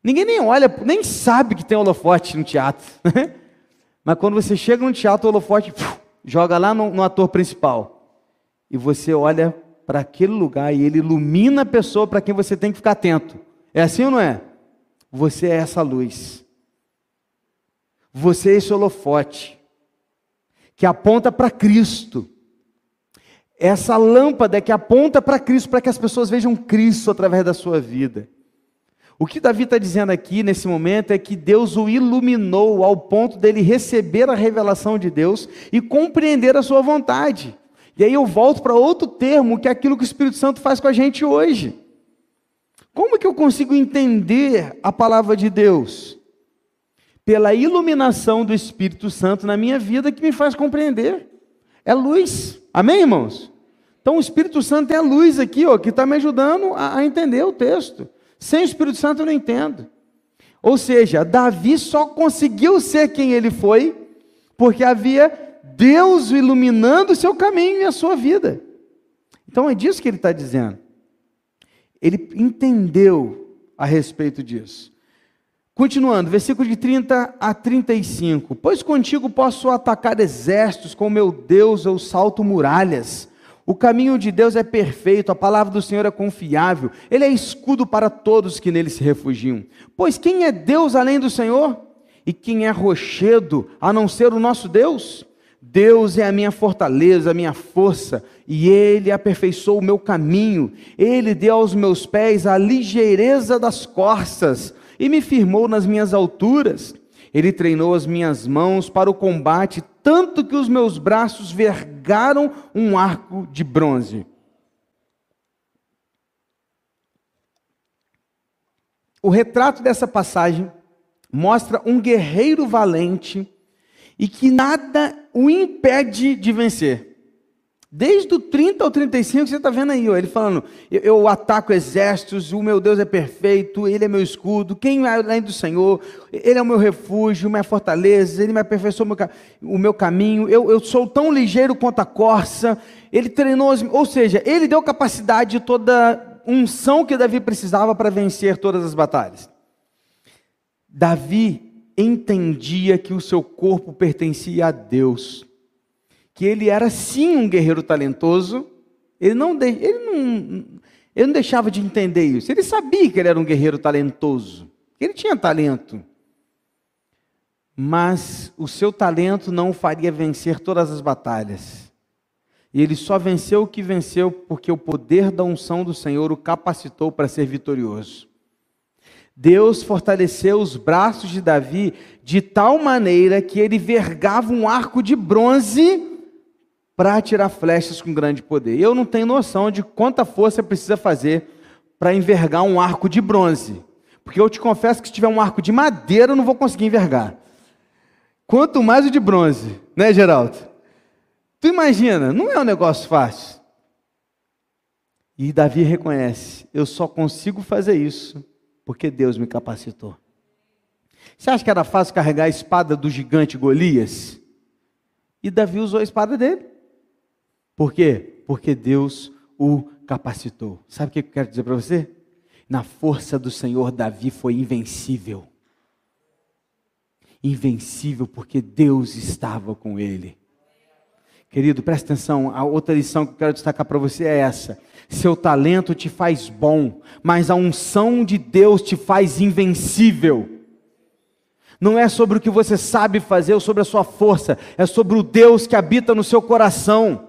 Ninguém nem olha, nem sabe que tem holofote no teatro. Mas quando você chega no teatro, o holofote joga lá no, no ator principal. E você olha para aquele lugar e ele ilumina a pessoa para quem você tem que ficar atento. É assim ou não é? Você é essa luz. Você é esse holofote que aponta para Cristo. Essa lâmpada que aponta para Cristo, para que as pessoas vejam Cristo através da sua vida. O que Davi está dizendo aqui nesse momento é que Deus o iluminou ao ponto dele receber a revelação de Deus e compreender a sua vontade. E aí eu volto para outro termo, que é aquilo que o Espírito Santo faz com a gente hoje. Como que eu consigo entender a palavra de Deus? Pela iluminação do Espírito Santo na minha vida que me faz compreender. É luz. Amém, irmãos? Então o Espírito Santo é a luz aqui, ó, que está me ajudando a, a entender o texto. Sem o Espírito Santo eu não entendo. Ou seja, Davi só conseguiu ser quem ele foi, porque havia Deus iluminando o seu caminho e a sua vida. Então é disso que ele está dizendo. Ele entendeu a respeito disso. Continuando, versículo de 30 a 35. Pois contigo posso atacar exércitos, com meu Deus eu salto muralhas. O caminho de Deus é perfeito, a palavra do Senhor é confiável, ele é escudo para todos que nele se refugiam. Pois quem é Deus além do Senhor? E quem é rochedo a não ser o nosso Deus? Deus é a minha fortaleza, a minha força, e Ele aperfeiçoou o meu caminho. Ele deu aos meus pés a ligeireza das corças e me firmou nas minhas alturas. Ele treinou as minhas mãos para o combate, tanto que os meus braços vergaram um arco de bronze. O retrato dessa passagem mostra um guerreiro valente e que nada o impede de vencer. Desde o 30 ao 35, você está vendo aí, ó, ele falando: eu, eu, ataco exércitos, o meu Deus é perfeito, ele é meu escudo, quem é além do Senhor, ele é o meu refúgio, minha fortaleza, ele me aperfeiçoou o meu, o meu caminho, eu, eu, sou tão ligeiro quanto a corça, ele treinou, ou seja, ele deu capacidade, toda unção que Davi precisava para vencer todas as batalhas. Davi entendia que o seu corpo pertencia a Deus que ele era sim um guerreiro talentoso, ele não, ele não, ele não deixava de entender isso. Ele sabia que ele era um guerreiro talentoso, que ele tinha talento. Mas o seu talento não o faria vencer todas as batalhas. E ele só venceu o que venceu porque o poder da unção do Senhor o capacitou para ser vitorioso. Deus fortaleceu os braços de Davi de tal maneira que ele vergava um arco de bronze para atirar flechas com grande poder. Eu não tenho noção de quanta força precisa fazer para envergar um arco de bronze. Porque eu te confesso que se tiver um arco de madeira, eu não vou conseguir envergar. Quanto mais o de bronze, né, Geraldo? Tu imagina, não é um negócio fácil. E Davi reconhece: eu só consigo fazer isso porque Deus me capacitou. Você acha que era fácil carregar a espada do gigante Golias? E Davi usou a espada dele. Por quê? Porque Deus o capacitou. Sabe o que eu quero dizer para você? Na força do Senhor, Davi foi invencível. Invencível porque Deus estava com ele. Querido, presta atenção, a outra lição que eu quero destacar para você é essa. Seu talento te faz bom, mas a unção de Deus te faz invencível. Não é sobre o que você sabe fazer ou sobre a sua força, é sobre o Deus que habita no seu coração.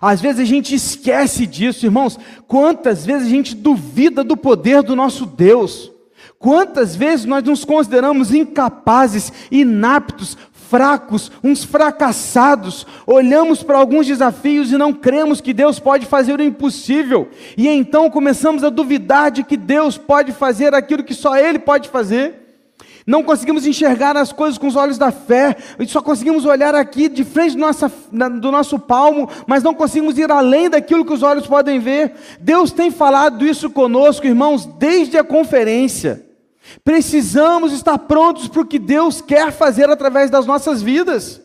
Às vezes a gente esquece disso, irmãos. Quantas vezes a gente duvida do poder do nosso Deus? Quantas vezes nós nos consideramos incapazes, inaptos, fracos, uns fracassados, olhamos para alguns desafios e não cremos que Deus pode fazer o impossível, e então começamos a duvidar de que Deus pode fazer aquilo que só Ele pode fazer. Não conseguimos enxergar as coisas com os olhos da fé, só conseguimos olhar aqui de frente do, do nosso palmo, mas não conseguimos ir além daquilo que os olhos podem ver. Deus tem falado isso conosco, irmãos, desde a conferência. Precisamos estar prontos para o que Deus quer fazer através das nossas vidas.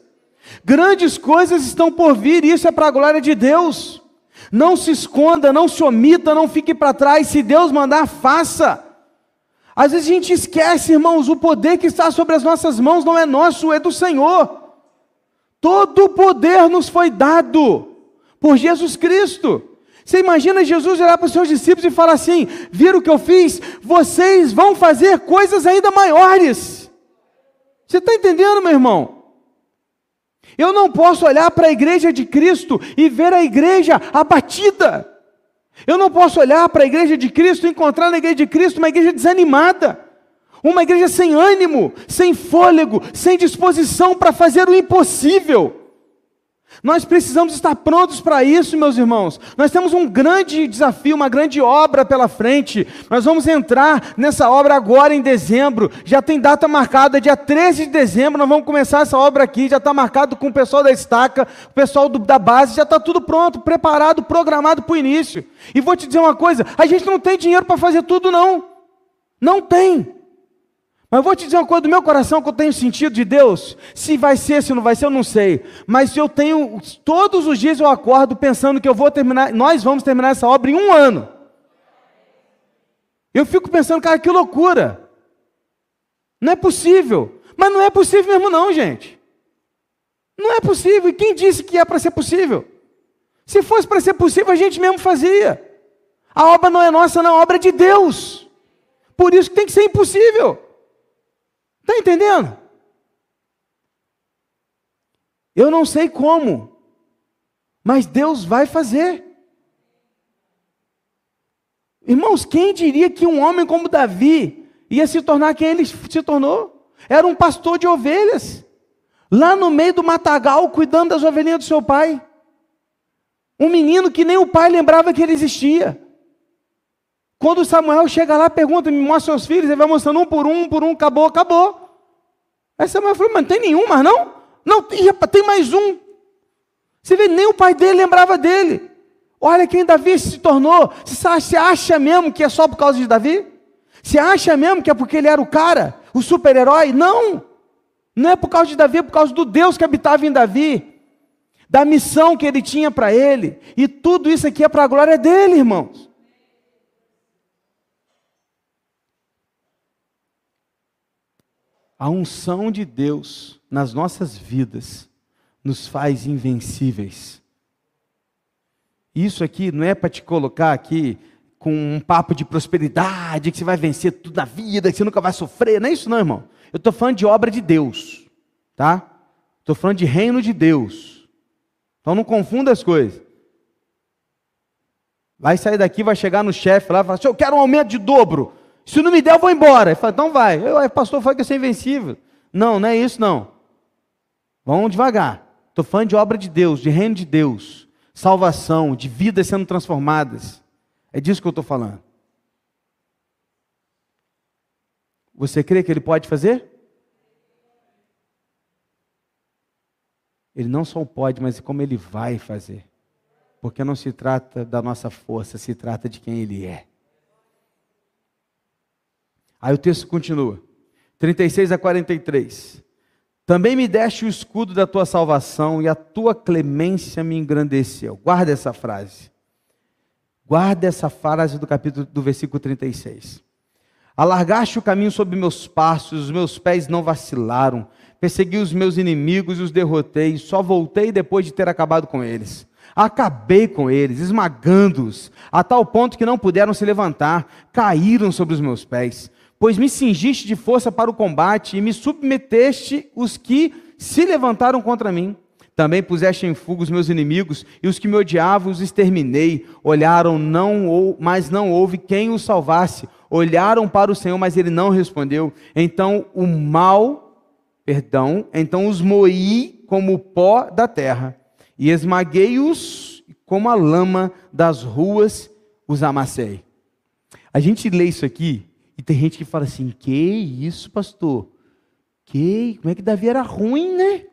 Grandes coisas estão por vir, e isso é para a glória de Deus. Não se esconda, não se omita, não fique para trás. Se Deus mandar, faça. Às vezes a gente esquece, irmãos, o poder que está sobre as nossas mãos não é nosso, é do Senhor. Todo o poder nos foi dado por Jesus Cristo. Você imagina Jesus olhar para os seus discípulos e falar assim: viram o que eu fiz? Vocês vão fazer coisas ainda maiores. Você está entendendo, meu irmão? Eu não posso olhar para a igreja de Cristo e ver a igreja abatida. Eu não posso olhar para a igreja de Cristo e encontrar na igreja de Cristo uma igreja desanimada, uma igreja sem ânimo, sem fôlego, sem disposição para fazer o impossível. Nós precisamos estar prontos para isso, meus irmãos. Nós temos um grande desafio, uma grande obra pela frente. Nós vamos entrar nessa obra agora em dezembro. Já tem data marcada, dia 13 de dezembro. Nós vamos começar essa obra aqui. Já está marcado com o pessoal da estaca, o pessoal do, da base. Já está tudo pronto, preparado, programado para o início. E vou te dizer uma coisa: a gente não tem dinheiro para fazer tudo, não. Não tem. Mas eu vou te dizer uma coisa do meu coração que eu tenho sentido de Deus. Se vai ser, se não vai ser, eu não sei. Mas eu tenho, todos os dias eu acordo pensando que eu vou terminar, nós vamos terminar essa obra em um ano. Eu fico pensando, cara, que loucura. Não é possível. Mas não é possível mesmo, não, gente. Não é possível. E quem disse que é para ser possível? Se fosse para ser possível, a gente mesmo fazia. A obra não é nossa, não, a obra é de Deus. Por isso que tem que ser impossível. Está entendendo? Eu não sei como, mas Deus vai fazer. Irmãos, quem diria que um homem como Davi ia se tornar quem ele se tornou? Era um pastor de ovelhas, lá no meio do matagal, cuidando das ovelhinhas do seu pai. Um menino que nem o pai lembrava que ele existia. Quando Samuel chega lá, pergunta, me mostra seus filhos, ele vai mostrando um por um, um por um, acabou, acabou. Aí Samuel falou, mas não tem nenhum, mas não? Não, tem mais um. Você vê, nem o pai dele lembrava dele. Olha quem Davi se tornou. Você acha mesmo que é só por causa de Davi? Você acha mesmo que é porque ele era o cara, o super-herói? Não. Não é por causa de Davi, é por causa do Deus que habitava em Davi, da missão que ele tinha para ele. E tudo isso aqui é para a glória dele, irmãos. A unção de Deus nas nossas vidas nos faz invencíveis. Isso aqui não é para te colocar aqui com um papo de prosperidade, que você vai vencer tudo na vida, que você nunca vai sofrer. Não é isso, não, irmão. Eu estou falando de obra de Deus, tá? Estou falando de reino de Deus. Então não confunda as coisas. Vai sair daqui, vai chegar no chefe lá e falar assim: eu quero um aumento de dobro. Se não me der, eu vou embora. Ele fala, então vai. Eu, pastor, foi que eu sou invencível. Não, não é isso não. Vamos devagar. Estou falando de obra de Deus, de reino de Deus, salvação, de vidas sendo transformadas. É disso que eu estou falando. Você crê que ele pode fazer? Ele não só pode, mas como ele vai fazer. Porque não se trata da nossa força, se trata de quem ele é. Aí o texto continua, 36 a 43. Também me deste o escudo da tua salvação e a tua clemência me engrandeceu. Guarda essa frase. Guarda essa frase do capítulo do versículo 36. Alargaste o caminho sobre meus passos, os meus pés não vacilaram. Persegui os meus inimigos e os derrotei. Só voltei depois de ter acabado com eles. Acabei com eles, esmagando-os, a tal ponto que não puderam se levantar, caíram sobre os meus pés pois me cingiste de força para o combate e me submeteste os que se levantaram contra mim. Também puseste em fuga os meus inimigos e os que me odiavam os exterminei. Olharam, não, mas não houve quem os salvasse. Olharam para o Senhor, mas ele não respondeu. Então o mal perdão, então os moí como o pó da terra, e esmaguei-os como a lama das ruas, os amassei. A gente lê isso aqui e tem gente que fala assim: que isso, pastor? Que, como é que Davi era ruim, né?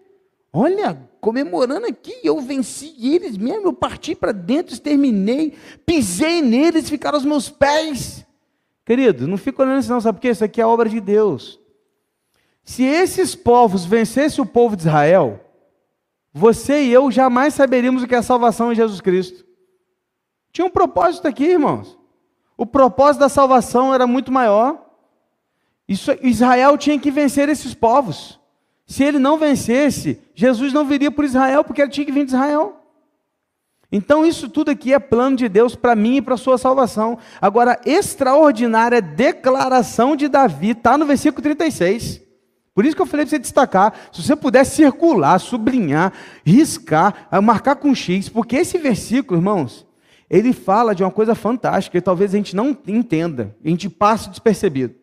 Olha, comemorando aqui, eu venci eles mesmo, eu parti para dentro, exterminei, pisei neles, ficaram aos meus pés. Querido, não fica olhando isso não, sabe por quê? Isso aqui é obra de Deus. Se esses povos vencessem o povo de Israel, você e eu jamais saberíamos o que é salvação em Jesus Cristo. Tinha um propósito aqui, irmãos. O propósito da salvação era muito maior. Isso, Israel tinha que vencer esses povos. Se ele não vencesse, Jesus não viria por Israel, porque ele tinha que vir de Israel. Então, isso tudo aqui é plano de Deus para mim e para a sua salvação. Agora, extraordinária declaração de Davi está no versículo 36. Por isso que eu falei para você destacar. Se você puder circular, sublinhar, riscar, marcar com X, porque esse versículo, irmãos, ele fala de uma coisa fantástica e talvez a gente não entenda, a gente passe despercebido.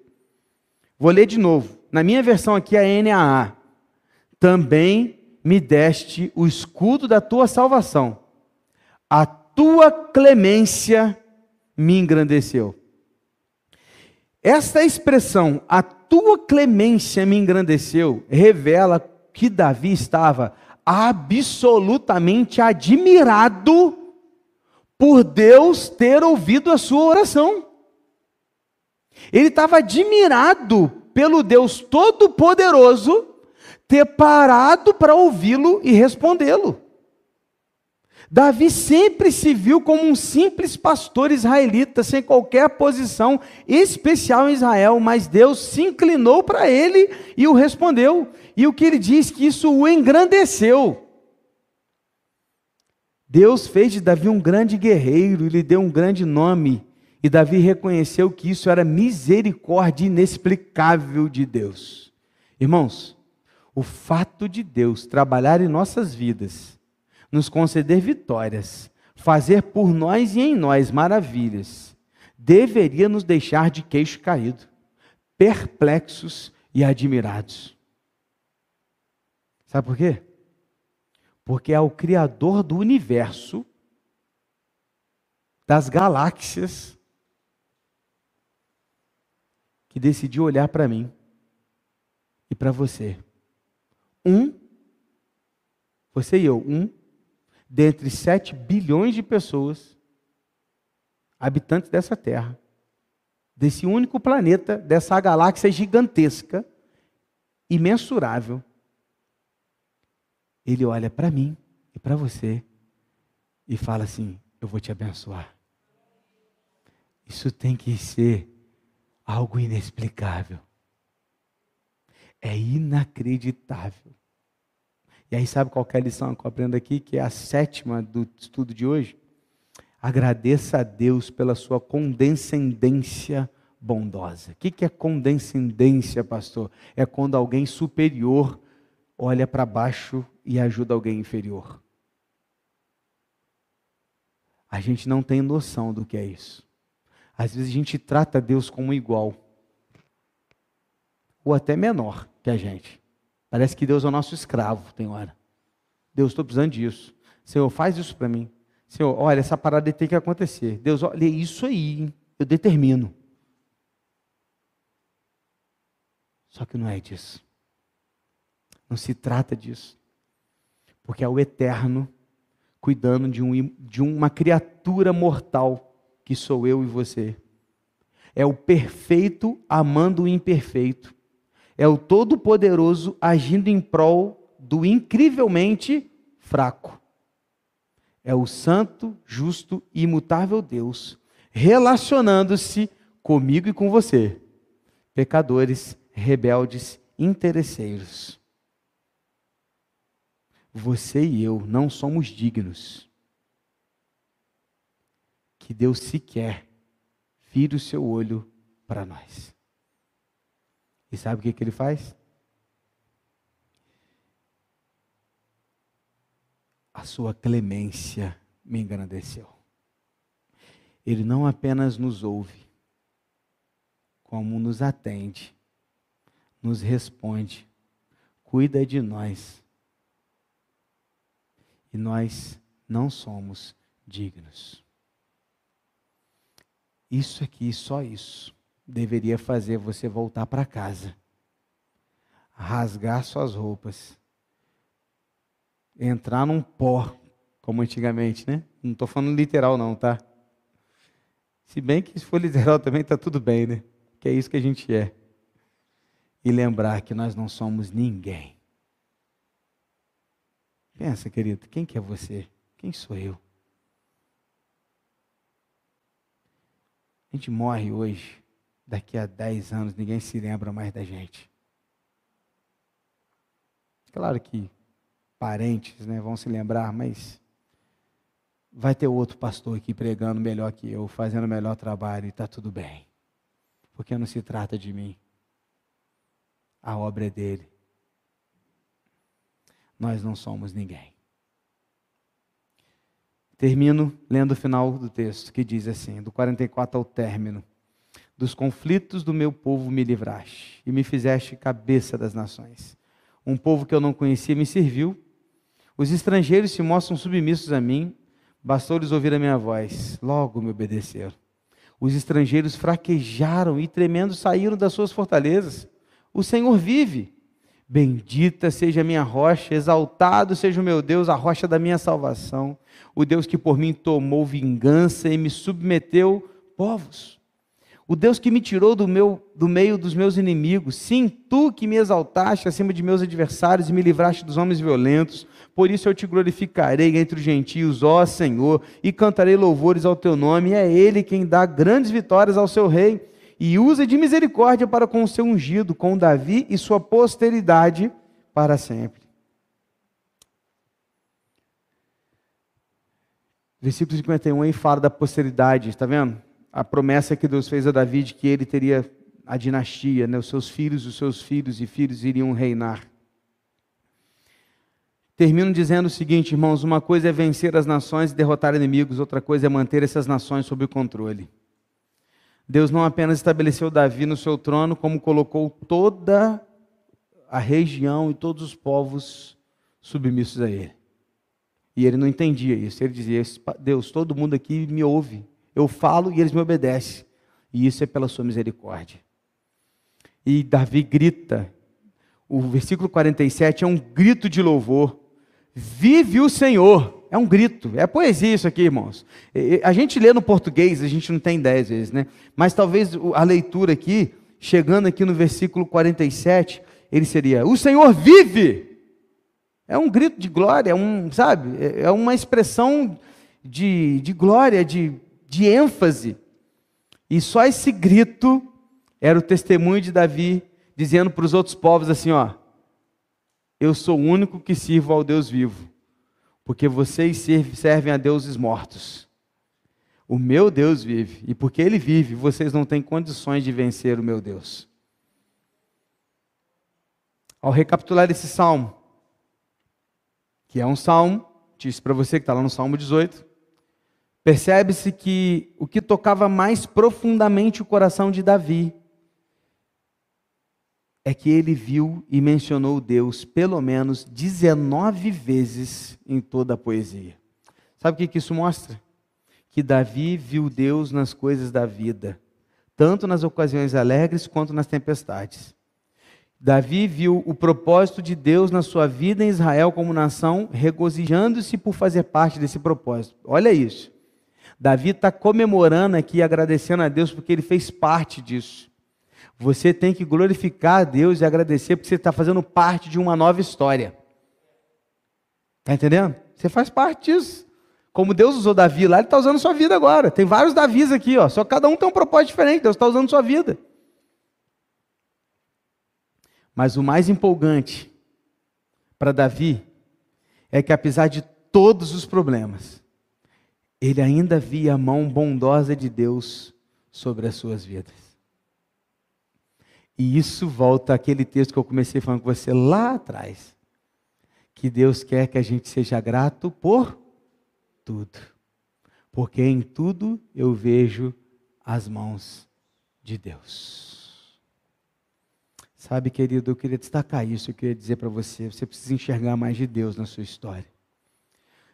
Vou ler de novo. Na minha versão aqui é NAA. Também me deste o escudo da tua salvação. A tua clemência me engrandeceu. Esta expressão, a tua clemência me engrandeceu, revela que Davi estava absolutamente admirado por Deus ter ouvido a sua oração. Ele estava admirado pelo Deus Todo-Poderoso ter parado para ouvi-lo e respondê-lo. Davi sempre se viu como um simples pastor israelita, sem qualquer posição especial em Israel, mas Deus se inclinou para ele e o respondeu. E o que ele diz que isso o engrandeceu. Deus fez de Davi um grande guerreiro e lhe deu um grande nome. E Davi reconheceu que isso era misericórdia inexplicável de Deus. Irmãos, o fato de Deus trabalhar em nossas vidas, nos conceder vitórias, fazer por nós e em nós maravilhas, deveria nos deixar de queixo caído, perplexos e admirados. Sabe por quê? Porque é o Criador do universo, das galáxias, que decidiu olhar para mim e para você. Um, você e eu, um, dentre sete bilhões de pessoas, habitantes dessa Terra, desse único planeta, dessa galáxia gigantesca, imensurável, ele olha para mim e para você e fala assim: Eu vou te abençoar. Isso tem que ser algo inexplicável. É inacreditável. E aí, sabe qual é a lição que eu aprendo aqui, que é a sétima do estudo de hoje? Agradeça a Deus pela sua condescendência bondosa. O que é condescendência, pastor? É quando alguém superior olha para baixo e ajuda alguém inferior. A gente não tem noção do que é isso. Às vezes a gente trata Deus como igual, ou até menor que a gente. Parece que Deus é o nosso escravo, tem hora. Deus, estou precisando disso. Senhor, faz isso para mim. Senhor, olha, essa parada tem que acontecer. Deus, olha, isso aí, eu determino. Só que não é disso. Não se trata disso porque é o eterno cuidando de, um, de uma criatura mortal que sou eu e você. É o perfeito amando o imperfeito. É o todo-poderoso agindo em prol do incrivelmente fraco. É o santo, justo e imutável Deus relacionando-se comigo e com você, pecadores, rebeldes, interesseiros você e eu não somos dignos que Deus sequer vire o seu olho para nós. E sabe o que, que ele faz? A sua clemência me engrandeceu. Ele não apenas nos ouve, como nos atende, nos responde, cuida de nós. E nós não somos dignos. Isso aqui, só isso, deveria fazer você voltar para casa, rasgar suas roupas, entrar num pó, como antigamente, né? Não estou falando literal, não, tá? Se bem que se for literal também está tudo bem, né? Que é isso que a gente é. E lembrar que nós não somos ninguém. Pensa, querido, quem que é você? Quem sou eu? A gente morre hoje, daqui a 10 anos ninguém se lembra mais da gente. Claro que parentes né, vão se lembrar, mas vai ter outro pastor aqui pregando melhor que eu, fazendo melhor trabalho e está tudo bem. Porque não se trata de mim. A obra é dele. Nós não somos ninguém. Termino lendo o final do texto, que diz assim, do 44 ao término. Dos conflitos do meu povo me livraste, e me fizeste cabeça das nações. Um povo que eu não conhecia me serviu. Os estrangeiros se mostram submissos a mim, Bastou-lhes ouvir a minha voz, logo me obedeceram. Os estrangeiros fraquejaram e tremendo saíram das suas fortalezas. O Senhor vive. Bendita seja a minha rocha, exaltado seja o meu Deus, a rocha da minha salvação, o Deus que por mim tomou vingança e me submeteu povos. O Deus que me tirou do, meu, do meio dos meus inimigos. Sim, tu que me exaltaste acima de meus adversários e me livraste dos homens violentos. Por isso eu te glorificarei entre os gentios, ó Senhor, e cantarei louvores ao teu nome. É Ele quem dá grandes vitórias ao seu rei e usa de misericórdia para com o seu ungido, com Davi e sua posteridade para sempre. Versículo 51 aí fala da posteridade, está vendo? a promessa que Deus fez a Davi de que ele teria a dinastia, né? os seus filhos, os seus filhos e filhos iriam reinar. Termino dizendo o seguinte, irmãos: uma coisa é vencer as nações e derrotar inimigos, outra coisa é manter essas nações sob o controle. Deus não apenas estabeleceu Davi no seu trono, como colocou toda a região e todos os povos submissos a ele. E ele não entendia isso. Ele dizia: Deus, todo mundo aqui me ouve. Eu falo e eles me obedecem. E isso é pela sua misericórdia. E Davi grita. O versículo 47 é um grito de louvor. Vive o Senhor. É um grito. É poesia isso aqui, irmãos. A gente lê no português, a gente não tem ideia às vezes, né? Mas talvez a leitura aqui, chegando aqui no versículo 47, ele seria: O Senhor vive. É um grito de glória, é um, sabe? É, é uma expressão de, de glória, de de ênfase. E só esse grito era o testemunho de Davi dizendo para os outros povos assim, ó: Eu sou o único que sirvo ao Deus vivo, porque vocês servem a deuses mortos. O meu Deus vive, e porque ele vive, vocês não têm condições de vencer o meu Deus. Ao recapitular esse salmo, que é um salmo, disse para você que está lá no Salmo 18, percebe-se que o que tocava mais profundamente o coração de Davi é que ele viu e mencionou Deus pelo menos 19 vezes em toda a poesia. Sabe o que isso mostra? Que Davi viu Deus nas coisas da vida, tanto nas ocasiões alegres quanto nas tempestades. Davi viu o propósito de Deus na sua vida em Israel como nação, regozijando-se por fazer parte desse propósito. Olha isso. Davi está comemorando aqui, agradecendo a Deus porque ele fez parte disso. Você tem que glorificar a Deus e agradecer porque você está fazendo parte de uma nova história. Está entendendo? Você faz parte disso. Como Deus usou Davi lá, Ele está usando sua vida agora. Tem vários Davis aqui, ó. Só cada um tem um propósito diferente. Deus está usando sua vida. Mas o mais empolgante para Davi é que apesar de todos os problemas, ele ainda via a mão bondosa de Deus sobre as suas vidas. E isso volta àquele texto que eu comecei falando com você lá atrás. Que Deus quer que a gente seja grato por tudo. Porque em tudo eu vejo as mãos de Deus. Sabe, querido, eu queria destacar isso, eu queria dizer para você: você precisa enxergar mais de Deus na sua história.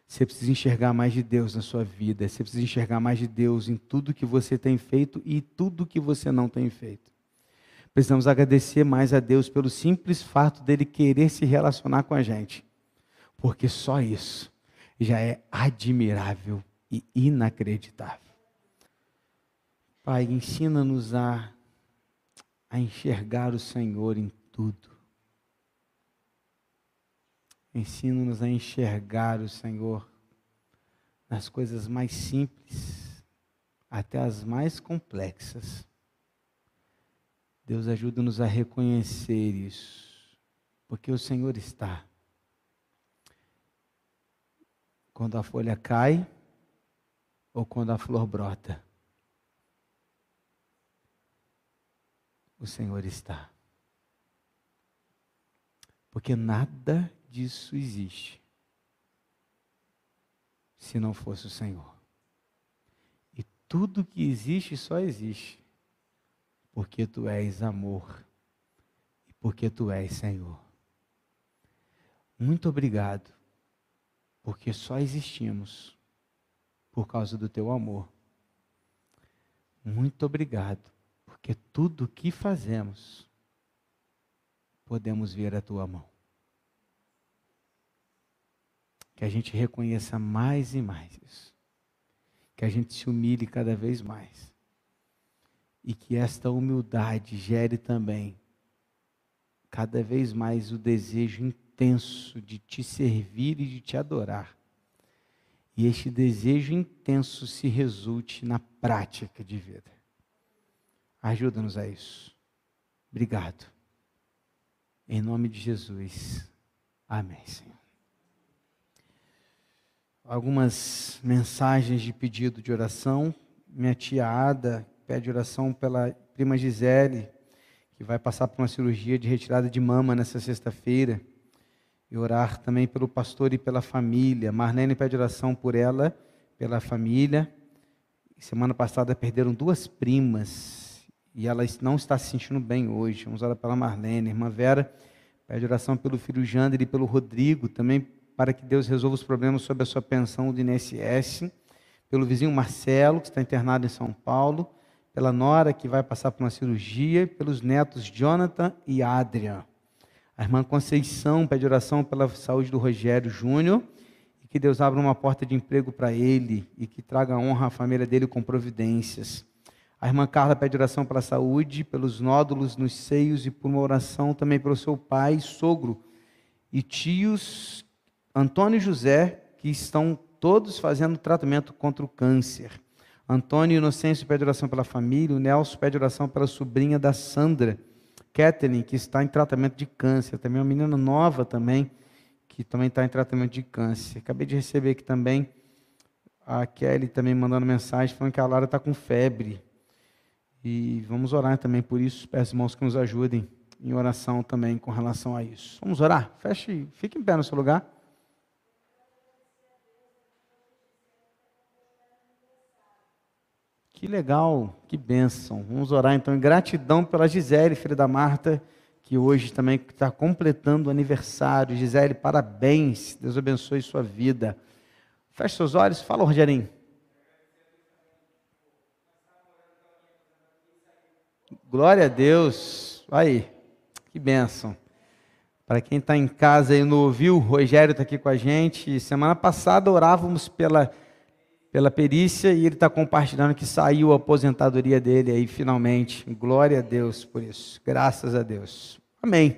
Você precisa enxergar mais de Deus na sua vida. Você precisa enxergar mais de Deus em tudo que você tem feito e tudo que você não tem feito. Precisamos agradecer mais a Deus pelo simples fato dele querer se relacionar com a gente. Porque só isso já é admirável e inacreditável. Pai, ensina-nos a, a enxergar o Senhor em tudo. Ensina-nos a enxergar o Senhor nas coisas mais simples até as mais complexas. Deus ajuda-nos a reconhecer isso, porque o Senhor está. Quando a folha cai ou quando a flor brota, o Senhor está. Porque nada disso existe se não fosse o Senhor. E tudo que existe só existe porque tu és amor e porque tu és Senhor. Muito obrigado, porque só existimos por causa do teu amor. Muito obrigado, porque tudo o que fazemos podemos ver a tua mão que a gente reconheça mais e mais isso. Que a gente se humilhe cada vez mais. E que esta humildade gere também cada vez mais o desejo intenso de te servir e de te adorar. E este desejo intenso se resulte na prática de vida. Ajuda-nos a isso. Obrigado. Em nome de Jesus. Amém, Senhor algumas mensagens de pedido de oração. Minha tia Ada pede oração pela prima Gisele, que vai passar por uma cirurgia de retirada de mama nessa sexta-feira. E orar também pelo pastor e pela família. Marlene pede oração por ela, pela família. Semana passada perderam duas primas e ela não está se sentindo bem hoje. Vamos orar pela Marlene. Irmã Vera pede oração pelo filho Jander e pelo Rodrigo, também para que Deus resolva os problemas sobre a sua pensão do INSS, pelo vizinho Marcelo, que está internado em São Paulo, pela nora, que vai passar por uma cirurgia, pelos netos Jonathan e Adrian. A irmã Conceição pede oração pela saúde do Rogério Júnior, e que Deus abra uma porta de emprego para ele, e que traga honra à família dele com providências. A irmã Carla pede oração pela saúde, pelos nódulos nos seios e por uma oração também pelo seu pai, sogro e tios Antônio e José, que estão todos fazendo tratamento contra o câncer. Antônio Inocêncio pede oração pela família, o Nelson pede oração pela sobrinha da Sandra, Kathleen, que está em tratamento de câncer. Também uma menina nova também, que também está em tratamento de câncer. Acabei de receber aqui também a Kelly também mandando mensagem falando que a Lara está com febre. E vamos orar também por isso. Peço irmãos que nos ajudem em oração também com relação a isso. Vamos orar? Feche, fique em pé no seu lugar. Que legal, que bênção. Vamos orar então em gratidão pela Gisele, filha da Marta, que hoje também está completando o aniversário. Gisele, parabéns. Deus abençoe sua vida. Feche seus olhos, fala, Rogerinho. Glória a Deus. Aí, que bênção. Para quem está em casa e não ouviu, o Rogério está aqui com a gente. Semana passada orávamos pela pela perícia e ele está compartilhando que saiu a aposentadoria dele aí finalmente. Glória a Deus por isso. Graças a Deus. Amém.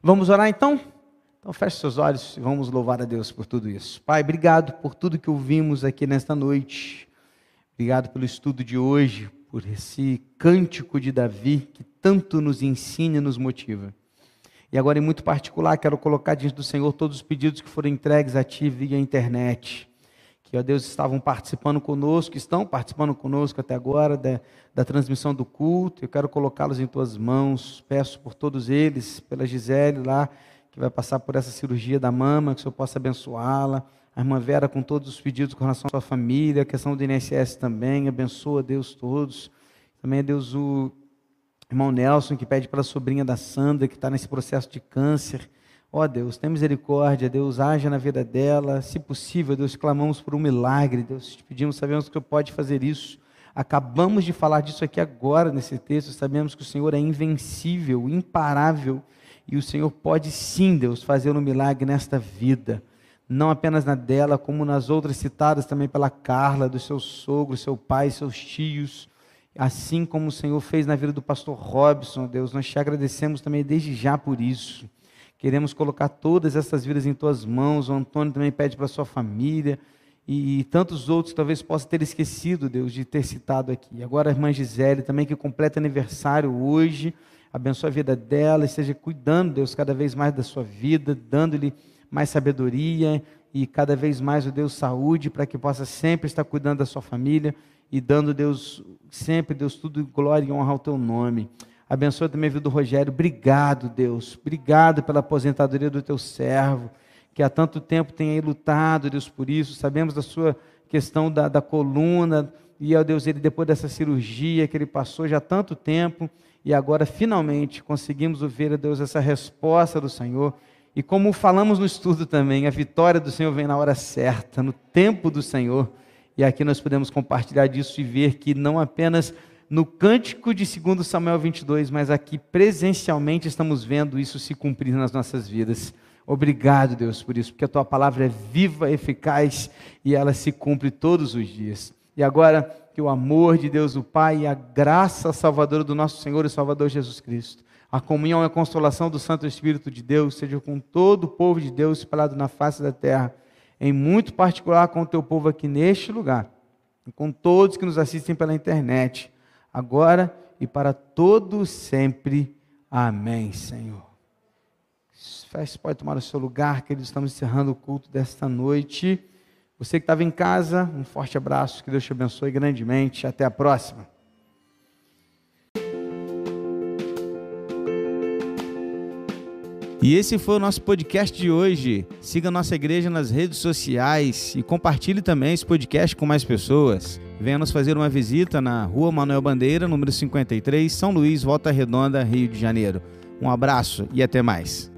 Vamos orar então? Então feche seus olhos e vamos louvar a Deus por tudo isso. Pai, obrigado por tudo que ouvimos aqui nesta noite. Obrigado pelo estudo de hoje, por esse cântico de Davi que tanto nos ensina e nos motiva. E agora, em muito particular, quero colocar diante do Senhor todos os pedidos que foram entregues a Ti via internet que, ó Deus, estavam participando conosco, estão participando conosco até agora da, da transmissão do culto. Eu quero colocá-los em tuas mãos. Peço por todos eles, pela Gisele lá, que vai passar por essa cirurgia da mama, que o Senhor possa abençoá-la. A irmã Vera com todos os pedidos com relação à sua família, a questão do INSS também. Abençoa, Deus, todos. Também, Deus, o, Irmão Nelson, que pede pela sobrinha da Sandra, que está nesse processo de câncer. Ó oh, Deus, tem misericórdia, Deus, haja na vida dela. Se possível, Deus, clamamos por um milagre. Deus, te pedimos, sabemos que o pode fazer isso. Acabamos de falar disso aqui agora nesse texto. Sabemos que o Senhor é invencível, imparável. E o Senhor pode sim, Deus, fazer um milagre nesta vida. Não apenas na dela, como nas outras citadas também pela Carla, do seu sogro, seu pai, seus tios assim como o Senhor fez na vida do pastor Robson, Deus, nós te agradecemos também desde já por isso. Queremos colocar todas essas vidas em tuas mãos. O Antônio também pede para sua família e, e, tantos outros talvez possa ter esquecido, Deus, de ter citado aqui. Agora a irmã Gisele também que completa aniversário hoje. Abençoa a vida dela, esteja cuidando, Deus, cada vez mais da sua vida, dando-lhe mais sabedoria e cada vez mais, o Deus, saúde, para que possa sempre estar cuidando da sua família e dando, Deus, sempre, Deus, tudo glória e honra ao teu nome. Abençoa também a vida do Rogério. Obrigado, Deus. Obrigado pela aposentadoria do teu servo, que há tanto tempo tem aí lutado, Deus, por isso. Sabemos da sua questão da, da coluna, e, ó Deus, ele depois dessa cirurgia que ele passou já há tanto tempo, e agora finalmente conseguimos ver, ó Deus, essa resposta do Senhor. E como falamos no estudo também, a vitória do Senhor vem na hora certa, no tempo do Senhor. E aqui nós podemos compartilhar disso e ver que não apenas no cântico de 2 Samuel 22, mas aqui presencialmente estamos vendo isso se cumprir nas nossas vidas. Obrigado, Deus, por isso, porque a tua palavra é viva, eficaz e ela se cumpre todos os dias. E agora, que o amor de Deus, o Pai, e a graça salvadora do nosso Senhor e Salvador Jesus Cristo, a comunhão e a consolação do Santo Espírito de Deus, seja com todo o povo de Deus espalhado na face da terra em muito particular com o teu povo aqui neste lugar, e com todos que nos assistem pela internet, agora e para todos sempre. Amém, Senhor. Feste pode tomar o seu lugar, queridos, estamos encerrando o culto desta noite. Você que estava em casa, um forte abraço, que Deus te abençoe grandemente. Até a próxima. E esse foi o nosso podcast de hoje. Siga nossa igreja nas redes sociais e compartilhe também esse podcast com mais pessoas. Venha nos fazer uma visita na Rua Manuel Bandeira, número 53, São Luís, Volta Redonda, Rio de Janeiro. Um abraço e até mais.